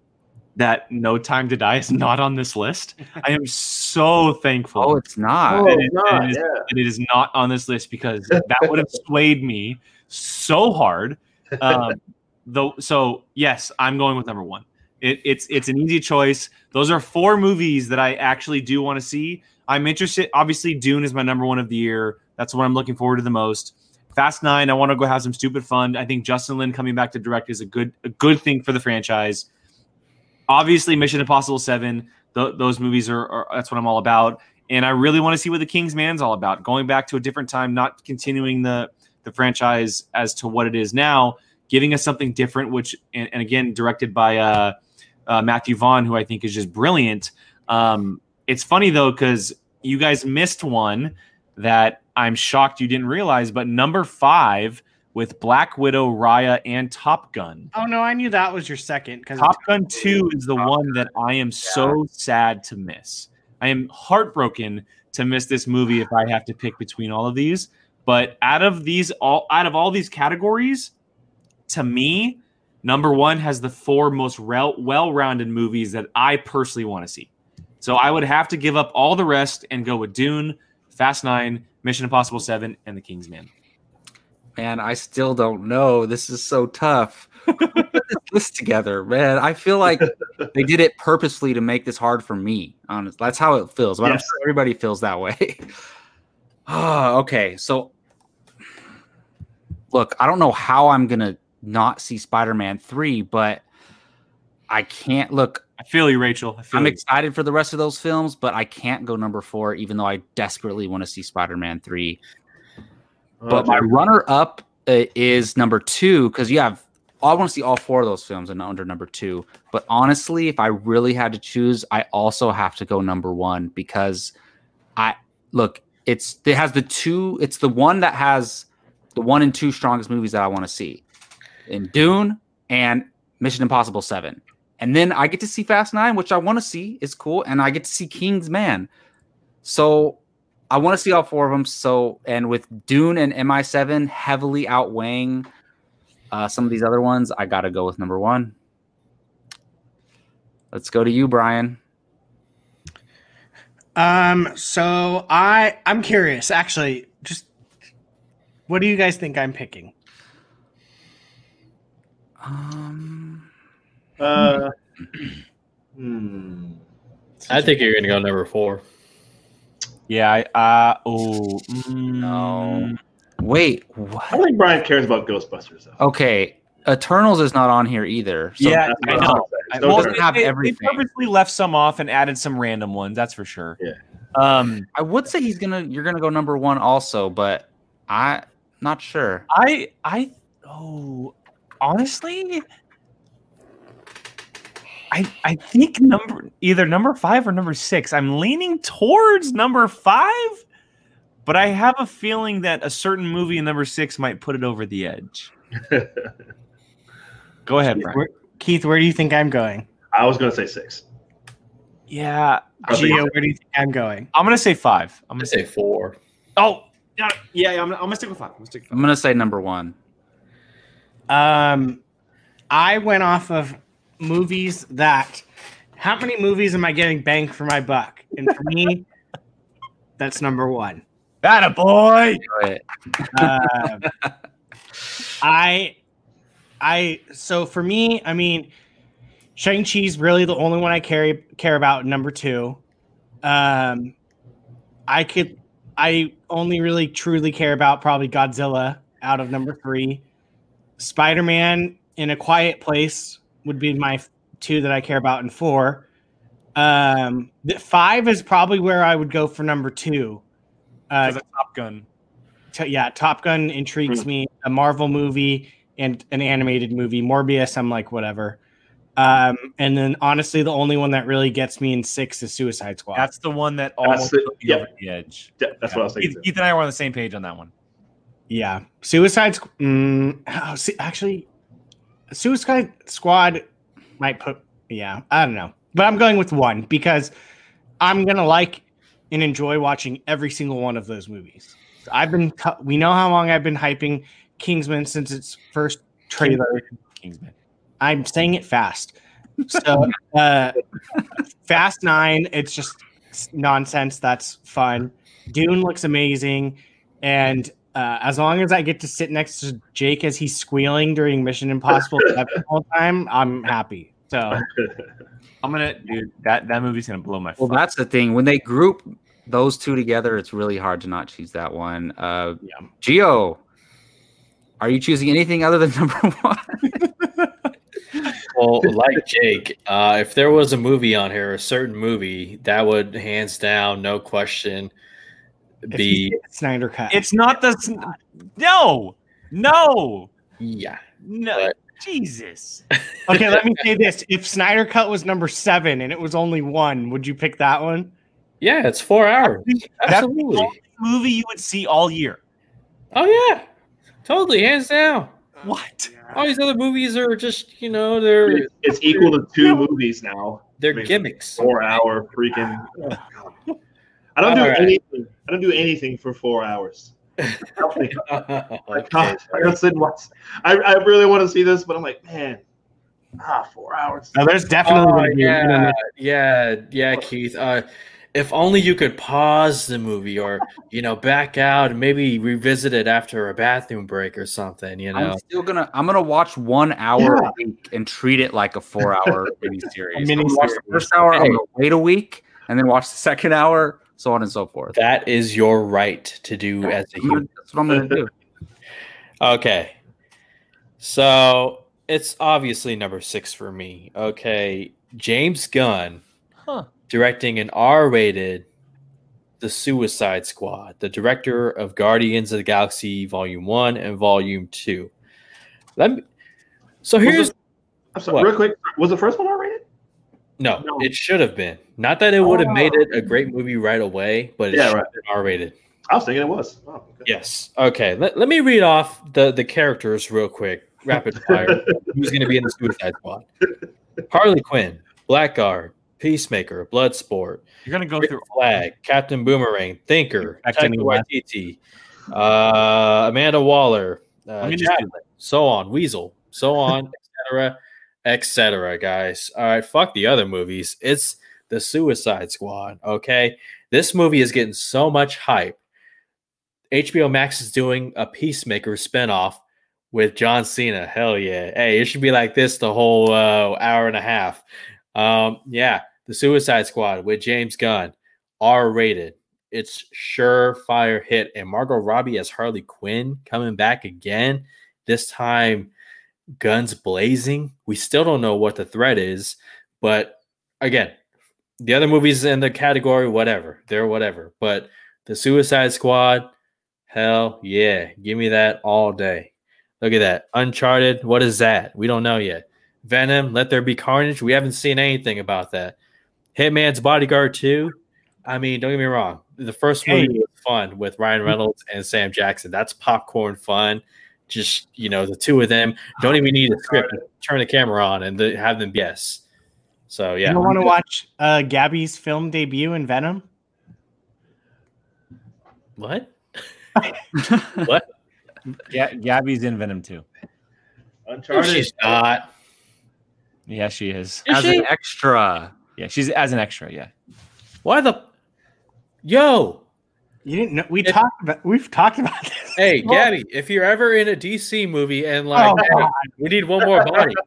that No Time to Die is not on this list. I am so thankful oh, it's not. it is- not, it is- yeah. it is not on this list because that would have swayed me so hard. Um, though, so yes, I'm going with number one. It, it's it's an easy choice. Those are four movies that I actually do want to see. I'm interested. Obviously, Dune is my number one of the year. That's what I'm looking forward to the most. Fast Nine, I want to go have some stupid fun. I think Justin Lin coming back to direct is a good a good thing for the franchise. Obviously, Mission Impossible Seven. Th- those movies are, are that's what I'm all about, and I really want to see what the King's Man's all about. Going back to a different time, not continuing the the franchise as to what it is now, giving us something different. Which and, and again, directed by uh, uh, Matthew Vaughn, who I think is just brilliant. Um, it's funny though because you guys missed one that I'm shocked you didn't realize, but number five with Black Widow, Raya, and Top Gun. Oh no, I knew that was your second because Top Gun 2 is the one that I am so sad to miss. I am heartbroken to miss this movie if I have to pick between all of these. But out of these all out of all these categories, to me, number one has the four most rel- well-rounded movies that I personally want to see. So I would have to give up all the rest and go with Dune, Fast Nine, Mission Impossible Seven, and The Kingsman. Man, I still don't know. This is so tough. Put this list together, man. I feel like they did it purposely to make this hard for me. Honest, that's how it feels. But I'm sure everybody feels that way. oh, okay. So, look, I don't know how I'm gonna not see Spider-Man three, but I can't look. I feel you, Rachel. I you. excited for the rest of those films, but I can't go number four, even though I desperately want to see Spider-Man three. But my runner up uh, is number two because you have. I want to see all four of those films and under number two. But honestly, if I really had to choose, I also have to go number one because I look. It's it has the two. It's the one that has the one and two strongest movies that I want to see in Dune and Mission Impossible Seven. And then I get to see Fast Nine, which I want to see. is cool, and I get to see King's Man. So I want to see all four of them. So, and with Dune and MI7 heavily outweighing uh, some of these other ones, I got to go with number one. Let's go to you, Brian. Um, so I I'm curious, actually. Just what do you guys think I'm picking? Um, Uh, hmm. I think you're gonna go number four. Yeah, I uh oh No. wait, I what? don't think Brian cares about Ghostbusters though. Okay, Eternals is not on here either. So Yeah, I what know. I'm saying. I, No well, they, have they- they purposely left some off and added some random ones. That's for sure. Yeah. Um, I would say he's gonna. You're gonna go number one also, but I not sure. I I oh honestly, I I think number either number five or number six. I'm leaning towards number five, but I have a feeling that a certain movie in number six might put it over the edge. Go ahead, Brian. Where, Keith, where do you think I'm going? I was gonna say six. Yeah, I think- Gio, where do you think I'm going? I'm gonna say five. I'm I'm gonna gonna say say four. oh yeah yeah. yeah I'm, gonna, I'm gonna stick with five. I'm gonna stick with I'm gonna say number one. Um, I went off of movies that. How many movies am I getting bang for my buck? And for me, that's number one. that a boy. But Um, I, I. So for me, I mean, Shang Chi's really the only one I care care about. Number two, um, I could. I only really truly care about probably Godzilla out of number three. Spider Man in a Quiet Place would be my two that I care about and four. Um, the five is probably where I would go for number two. Uh, As Top Gun. t- yeah, Top Gun intrigues me. A Marvel movie and an animated movie. Morbius, I'm like whatever. Um, and then honestly, the only one that really gets me in six is Suicide Squad. That's the one that almost the- put me yeah. over the edge. Yeah, that's what I was thinking. Ethan, too. And I were on the same page on that one. yeah, Suicide. Squ- Mm, oh, see, actually, Suicide Squad might put. Yeah, I don't know, but I'm going with one because I'm gonna like and enjoy watching every single one of those movies. I've been. We know how long I've been hyping Kingsman since its first trailer. Kingsman. I'm saying it fast. So, uh, Fast Nine, it's just nonsense. That's fun. Dune looks amazing, and uh, as long as I get to sit next to Jake as he's squealing during Mission Impossible seven the whole time, I'm happy. So, I'm gonna dude that that movie's gonna blow my. well, fuck- that's the thing. When they group those two together, it's really hard to not choose that one. Uh, yeah. Gio, are you choosing anything other than number one? Well, like Jake, uh, if there was a movie on here, a certain movie, that would hands down, no question, If you be Snyder cut. it's not the s- no no yeah. no But- Jesus. okay. Let me say this: If Snyder cut was number seven and it was only one, would you pick that one? Yeah, it's four hours. That's the Absolutely. only movie you would see all year. Oh yeah, Totally, hands down. Oh, what? All these other movies are just, you know, they're It's equal to two movies now. they're I mean, gimmicks. Four hour freaking. I don't do All right. anything. I don't do anything for four hours. I don't. God, I gotta sit and watch. I, I really want to see this, but I'm like, man, ah, four hours. Now, there's definitely Oh, gonna be yeah, yeah, yeah, Keith. Uh, if only you could pause the movie, or you know, back out and maybe revisit it after a bathroom break or something. You know, I'm still gonna I'm gonna watch one hour Yeah. a week and treat it like a four hour miniseries. A I'm gonna watch the first hour, I'm gonna wait a week, and then watch the second hour, so on and so forth. that is your right to do as a I'm human. That's what I'm gonna do. Okay. So it's obviously number six for me. Okay. James Gunn Huh. directing an R rated The Suicide Squad, the director of Guardians of the Galaxy Volume 1 and Volume 2. Let me so here's it- I'm sorry, What? real quick. Was the first one R rated? No, No. it should have been. Not that it would have made it a great movie right away, but it Yeah, should right. have R rated. I was thinking it was. Oh, okay. Yes. Okay. Let, let me read off the, the characters real quick. Rapid fire. Who's going to be in the Suicide Squad? Harley Quinn, Blackguard, Peacemaker, Bloodsport, You're gonna go Rick through. Flag, Captain Boomerang, Thinker, Back to Taika. Waititi, uh, Amanda Waller, uh, Let me just do Chadwick, so on, Weasel, so on, etc., etc. Guys, all right, fuck the other movies. It's the Suicide Squad. Okay, this movie is getting so much hype. HBO Max is doing a Peacemaker spinoff with John Cena. Hell yeah! Hey, it should be like this the whole uh, hour and a half. Um, yeah, the Suicide Squad with James Gunn, R rated. It's surefire hit, and Margot Robbie as Harley Quinn coming back again. This time, guns blazing. We still don't know what the threat is, but again, the other movies in the category, whatever, they're whatever. But the Suicide Squad, hell yeah, give me that all day. Look at that. Uncharted, what is that? We don't know yet. Venom, Let There Be Carnage. We haven't seen anything about that. Hitman's Bodyguard 2. I mean, don't get me wrong. The first Hey. was fun with Ryan Reynolds and Sam Jackson. That's popcorn fun. Just, you know, the two of them don't even need a script. Turn the camera on and the, have them guess. So, yeah. You don't want to watch uh, Gabby's film debut in Venom? What? what? Yeah, Gabby's in Venom too. No, Uncharted. she's not. Yeah, she is. Is As she? an extra. Yeah, she's as an extra. Yeah. Why the. Yo. You didn't know we It- talked about we've talked about this. Hey, Well- Gabby, if you're ever in a DC movie and like, Oh, hey, we need one more body.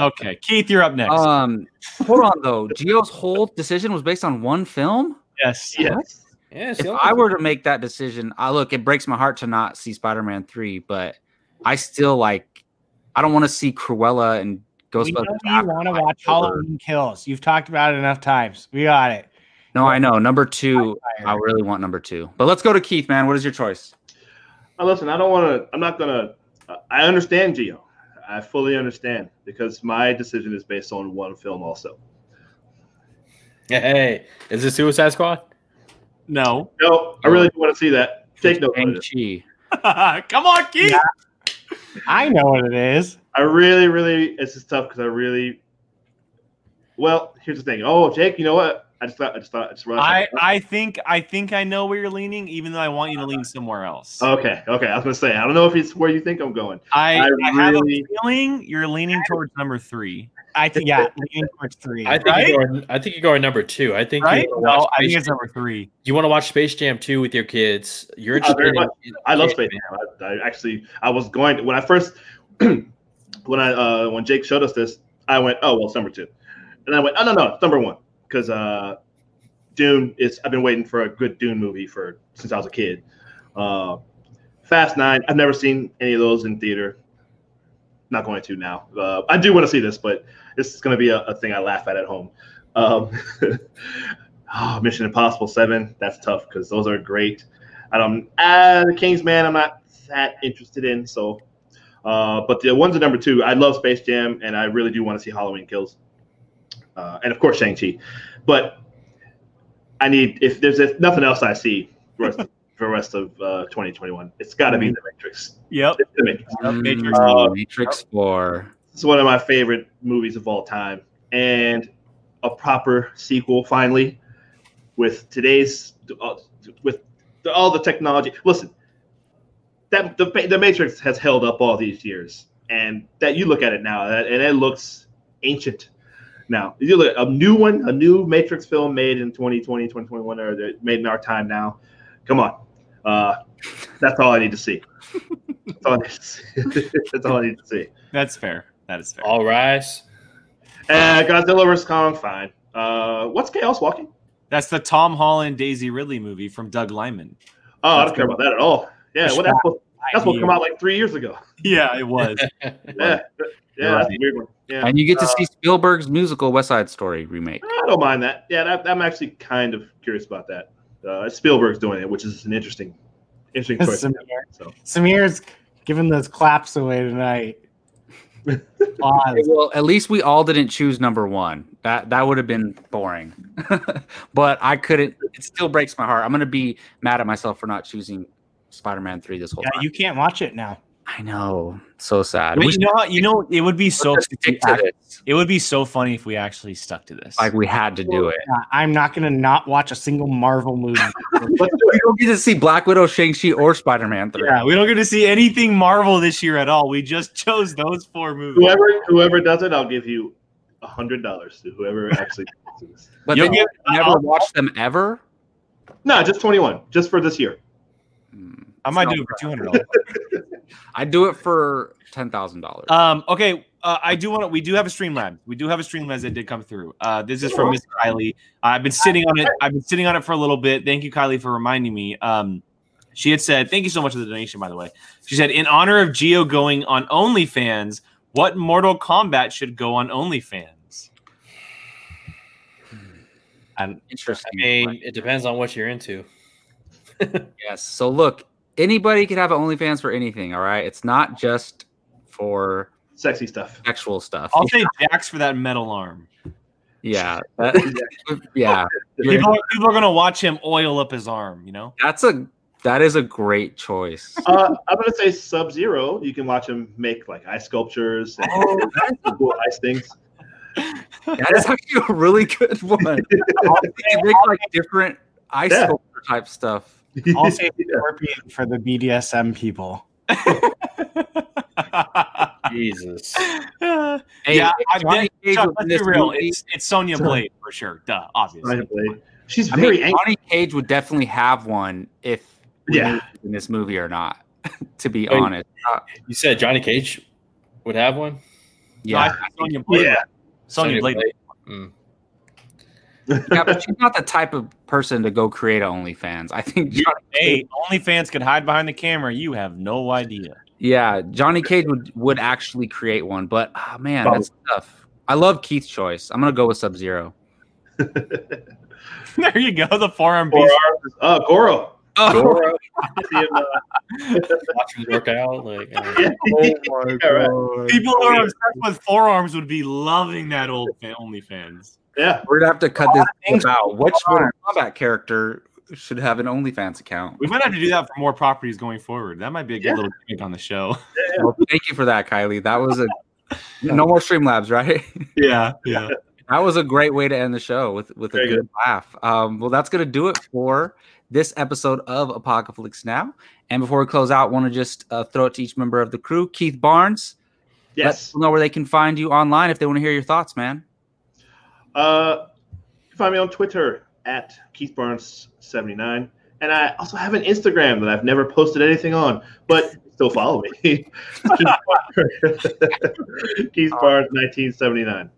Okay, Keith, you're up next. Um, hold on though. Gio's whole decision was based on one film. yes. Yes. Yeah, If I were to make that decision, I look. It breaks my heart to not see Spider-Man three, but I still like. I don't want to see Cruella and We Ghostbusters. you want to watch Halloween Kills. You've talked about it enough times. We got it. No, I know. Number two, I really want number two. But let's go to Keith, man. What is your choice? Now, listen, I don't want to. I'm not gonna. Uh, I understand Gio. I fully understand because my decision is based on one film also. Hey, is it Suicide Squad? No. No, I really do want to see that. Take note. of it. Shang-Chi. Come on, Keith. Yeah. I know what it is. I really, really. It's just tough because I really. Well, here's the thing. Oh, Jake, you know what? I just thought. I just thought. I just I, I think I think I know where you're leaning, even though I want you to lean somewhere else. Okay. Okay. I was gonna say. I don't know if it's where you think I'm going. I, I I have a feeling you're leaning towards number three. I think yeah, leaning towards three. I think Right? you're going, I think you're going number two. I think Right? you want to No, watch, I think Space, it's number three. you want to watch Space Jam 2 with your kids. You're Oh, very interested much. I love Space Jam. I, I actually, I was going to, when I first, when I uh when Jake showed us this, I went, oh well, it's number two, and I went, oh no no, it's number one because uh, Dune is. I've been waiting for a good Dune movie for since I was a kid. Uh, Fast Nine. I've never seen any of those in theater. Not going to now. Uh, I do want to see this, but this is going to be a, a thing I laugh at at home. Um, oh, Mission Impossible Seven. That's tough because those are great. I don't. Uh, the Kingsman. I'm not that interested in. So, uh, but the ones at number two, I love Space Jam, and I really do want to see Halloween Kills, uh, and of course Shang Chi. But I need if there's if nothing else I see, the rest, for the rest of uh, 2021. It's got to be The Matrix. Yep. It's The Matrix. Matrix. Mm, Matrix 4. It's one of my favorite movies of all time, and a proper sequel finally with today's uh, with the, all the technology. Listen, that the the Matrix has held up all these years, and that you look at it now, and it looks ancient. Now, you look at a new one, a new Matrix film made in 2020, 2021, or they're made in our time now. Come on, uh, that's all I need to see. That's all I need to see. that's all I need to see. That's fair. That is fair. All rise. Uh, Godzilla vs Kong, fine. Uh, what's Chaos Walking? That's the Tom Holland Daisy Ridley movie from Doug Liman. Oh, I don't care about that at all. Yeah, It's well, that's what that's what come out like three years ago. Yeah, it was. Yeah, yeah, that's a weird one. Yeah, And you get to Uh, see Spielberg's musical West Side Story remake. I don't mind that. Yeah, that, I'm actually kind of curious about that. Uh, Spielberg's doing it, which is an interesting, interesting choice. Samir. So Samir's giving those claps away tonight. Well, at least we all didn't choose number one. That that would have been boring. but I couldn't. It still breaks my heart. I'm gonna be mad at myself for not choosing Spider-Man Three this whole Yeah, time. you can't watch it now. I know, so sad. But We you know, what? you know, it would be so. should stick to this. It would be so funny if we actually stuck to this. Like we had to do it. I'm not gonna not watch a single Marvel movie. let's We don't get to see Black Widow, Shang Chi, or Spider-Man Three. yeah, we don't get to see anything Marvel this year at all. We just chose those four movies. Whoever whoever does it, I'll give you a hundred dollars to whoever actually. But You'll then get- you never watch them ever. No, just twenty one, just for this year. Hmm. I might do it for two hundred dollars. I'd do it for ten thousand dollars. Um, okay, uh, I do want to. We do have a Streamlabs. We do have a Streamlabs that did come through. Uh, this is from Miss Kylie. I've been sitting on it. I've been sitting on it for a little bit. Thank you, Kylie, for reminding me. Um, she had said, "Thank you so much for the donation." By the way, she said, "In honor of Gio going on OnlyFans, what Mortal Kombat should go on OnlyFans?" And Interesting. I mean, it depends on what you're into. Yes. So look, anybody can have an OnlyFans for anything. All right. It's not just for Sexy stuff. sexual stuff. I'll say Jax for that metal arm. yeah. That- yeah. You're- People are, people are gonna watch him oil up his arm. You know. that's a that is a great choice. Uh, I'm gonna say Sub Zero. You can watch him make like ice sculptures and cool ice things. That is actually a really good one. They make like different ice Yeah. sculpture type stuff. I'll say Scorpion for the BDSM people. Jesus. yeah, Hey, I, Johnny Cage Chuck, let's in be real. movie- It's, it's Sonya Blade for sure. Duh, obviously. Sonya Blade. She's I very mean, angry. Johnny Cage would definitely have one if Yeah. knew he was in this movie or not. to be Wait. honest, Uh, You said Johnny Cage would have one? No, I yeah, think Sonya Blade. Yeah. Sonya Sonya Blade. Blade. Mm. Yeah, but she's not the type of person to go create a OnlyFans. I think Johnny Hey, OnlyFans could hide behind the camera. You have no idea. Yeah, Johnny Cage would would actually create one, but oh, man, that's tough. I love Keith's choice. I'm gonna go with Sub Zero. there you go. The forearm Four beast. arms. Oh, Goro. Oh, Goro, See him, watch him work out. Like, uh, yeah. Yeah, right. People who are obsessed with forearms would be loving that old fa- OnlyFans. Yeah. We're gonna have to cut this things out. Which going Mortal Kombat character should have an OnlyFans account? We might have to do that for more properties going forward. That might be a good Yeah. little gimmick on the show. Well, thank you for that, Kylie. That was a no more Streamlabs, right? Yeah, yeah. That was a great way to end the show with with a Very good laugh. Um, well, that's gonna do it for this episode of Apocalypse Now. And before we close out, want to just uh, throw it to each member of the crew. Keith Barnes, let Yes. people know where they can find you online if they want to hear your thoughts, man. Uh, you can find me on Twitter at Keith Barnes seventy nine, and I also have an Instagram that I've never posted anything on, but still follow me. Keith Barnes, nineteen seventy nine.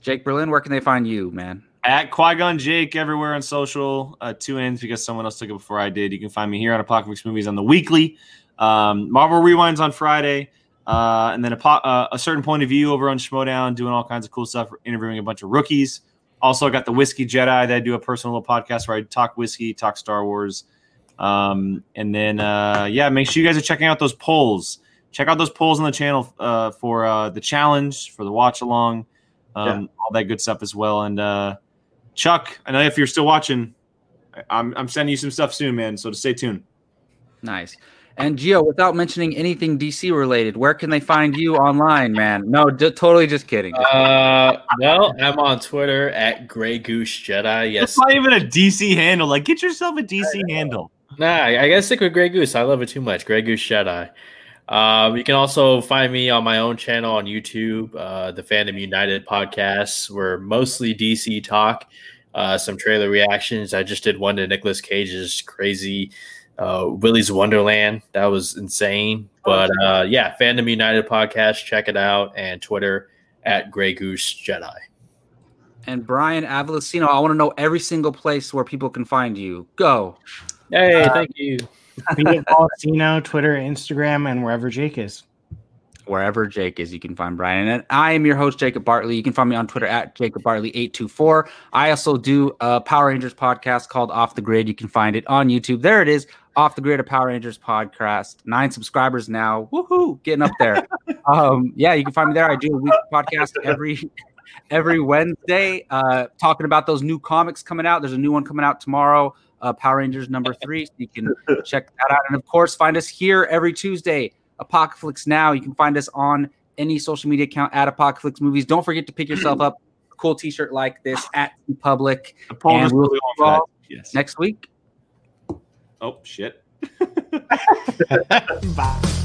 Jake Berlin, where can they find you, man? At Qui Gon Jake everywhere on social. Uh, two ends because someone else took it before I did. You can find me here on Apocalypse Movies on the weekly. Um, Marvel Rewinds on Friday. Uh, and then a, po- uh, a certain point of view over on Schmoedown, doing all kinds of cool stuff, interviewing a bunch of rookies. Also, I got the Whiskey Jedi that I do a personal little podcast where I talk whiskey, talk Star Wars. Um, and then, uh, yeah, make sure you guys are checking out those polls. Check out those polls on the channel uh, for uh, the challenge, for the watch along, um, all that good stuff as well. And uh, Chuck, I know if you're still watching, I'm I'm sending you some stuff soon, man. So to stay tuned. Nice. And Gio, without mentioning anything DC related, where can they find you online, man? No, d- totally just kidding. Uh, well, I'm on Twitter at Grey Goose Jedi. Yes, It's not even a DC handle. Like, get yourself a DC handle. Nah, I gotta stick with Grey Goose. I love it too much. Grey Goose Jedi. Um, you can also find me on my own channel on YouTube, uh, the Fandom United podcast. We're mostly DC talk, uh, some trailer reactions. I just did one to Nicolas Cage's crazy uh, Willy's Wonderland. That was insane. But uh, yeah, Fandom United podcast. Check it out and Twitter at Grey Goose Jedi. And Brian Avalosino, I want to know every single place where people can find you. Go. Hey, thank you. Be it Valentino, Twitter, Instagram, and wherever Jake is. Wherever Jake is, you can find Brian. And I am your host, Jacob Bartley. You can find me on Twitter at Jacob Bartley824. I also do a Power Rangers podcast called Off the Grid. You can find it on YouTube. There it is, Off the Grid, of Power Rangers podcast. Nine subscribers now. Woohoo! Getting up there. um, yeah, you can find me there. I do a weekly podcast every every Wednesday, uh, talking about those new comics coming out. There's a new one coming out tomorrow, uh, Power Rangers number three. So you can check that out. And of course, find us here every Tuesday, Apocalypse Now. You can find us on any social media account at Apocalypse Movies. Don't forget to pick yourself up a cool T-shirt like this at Public The poll And is we'll really on for. Yes. next week. Oh shit. Bye.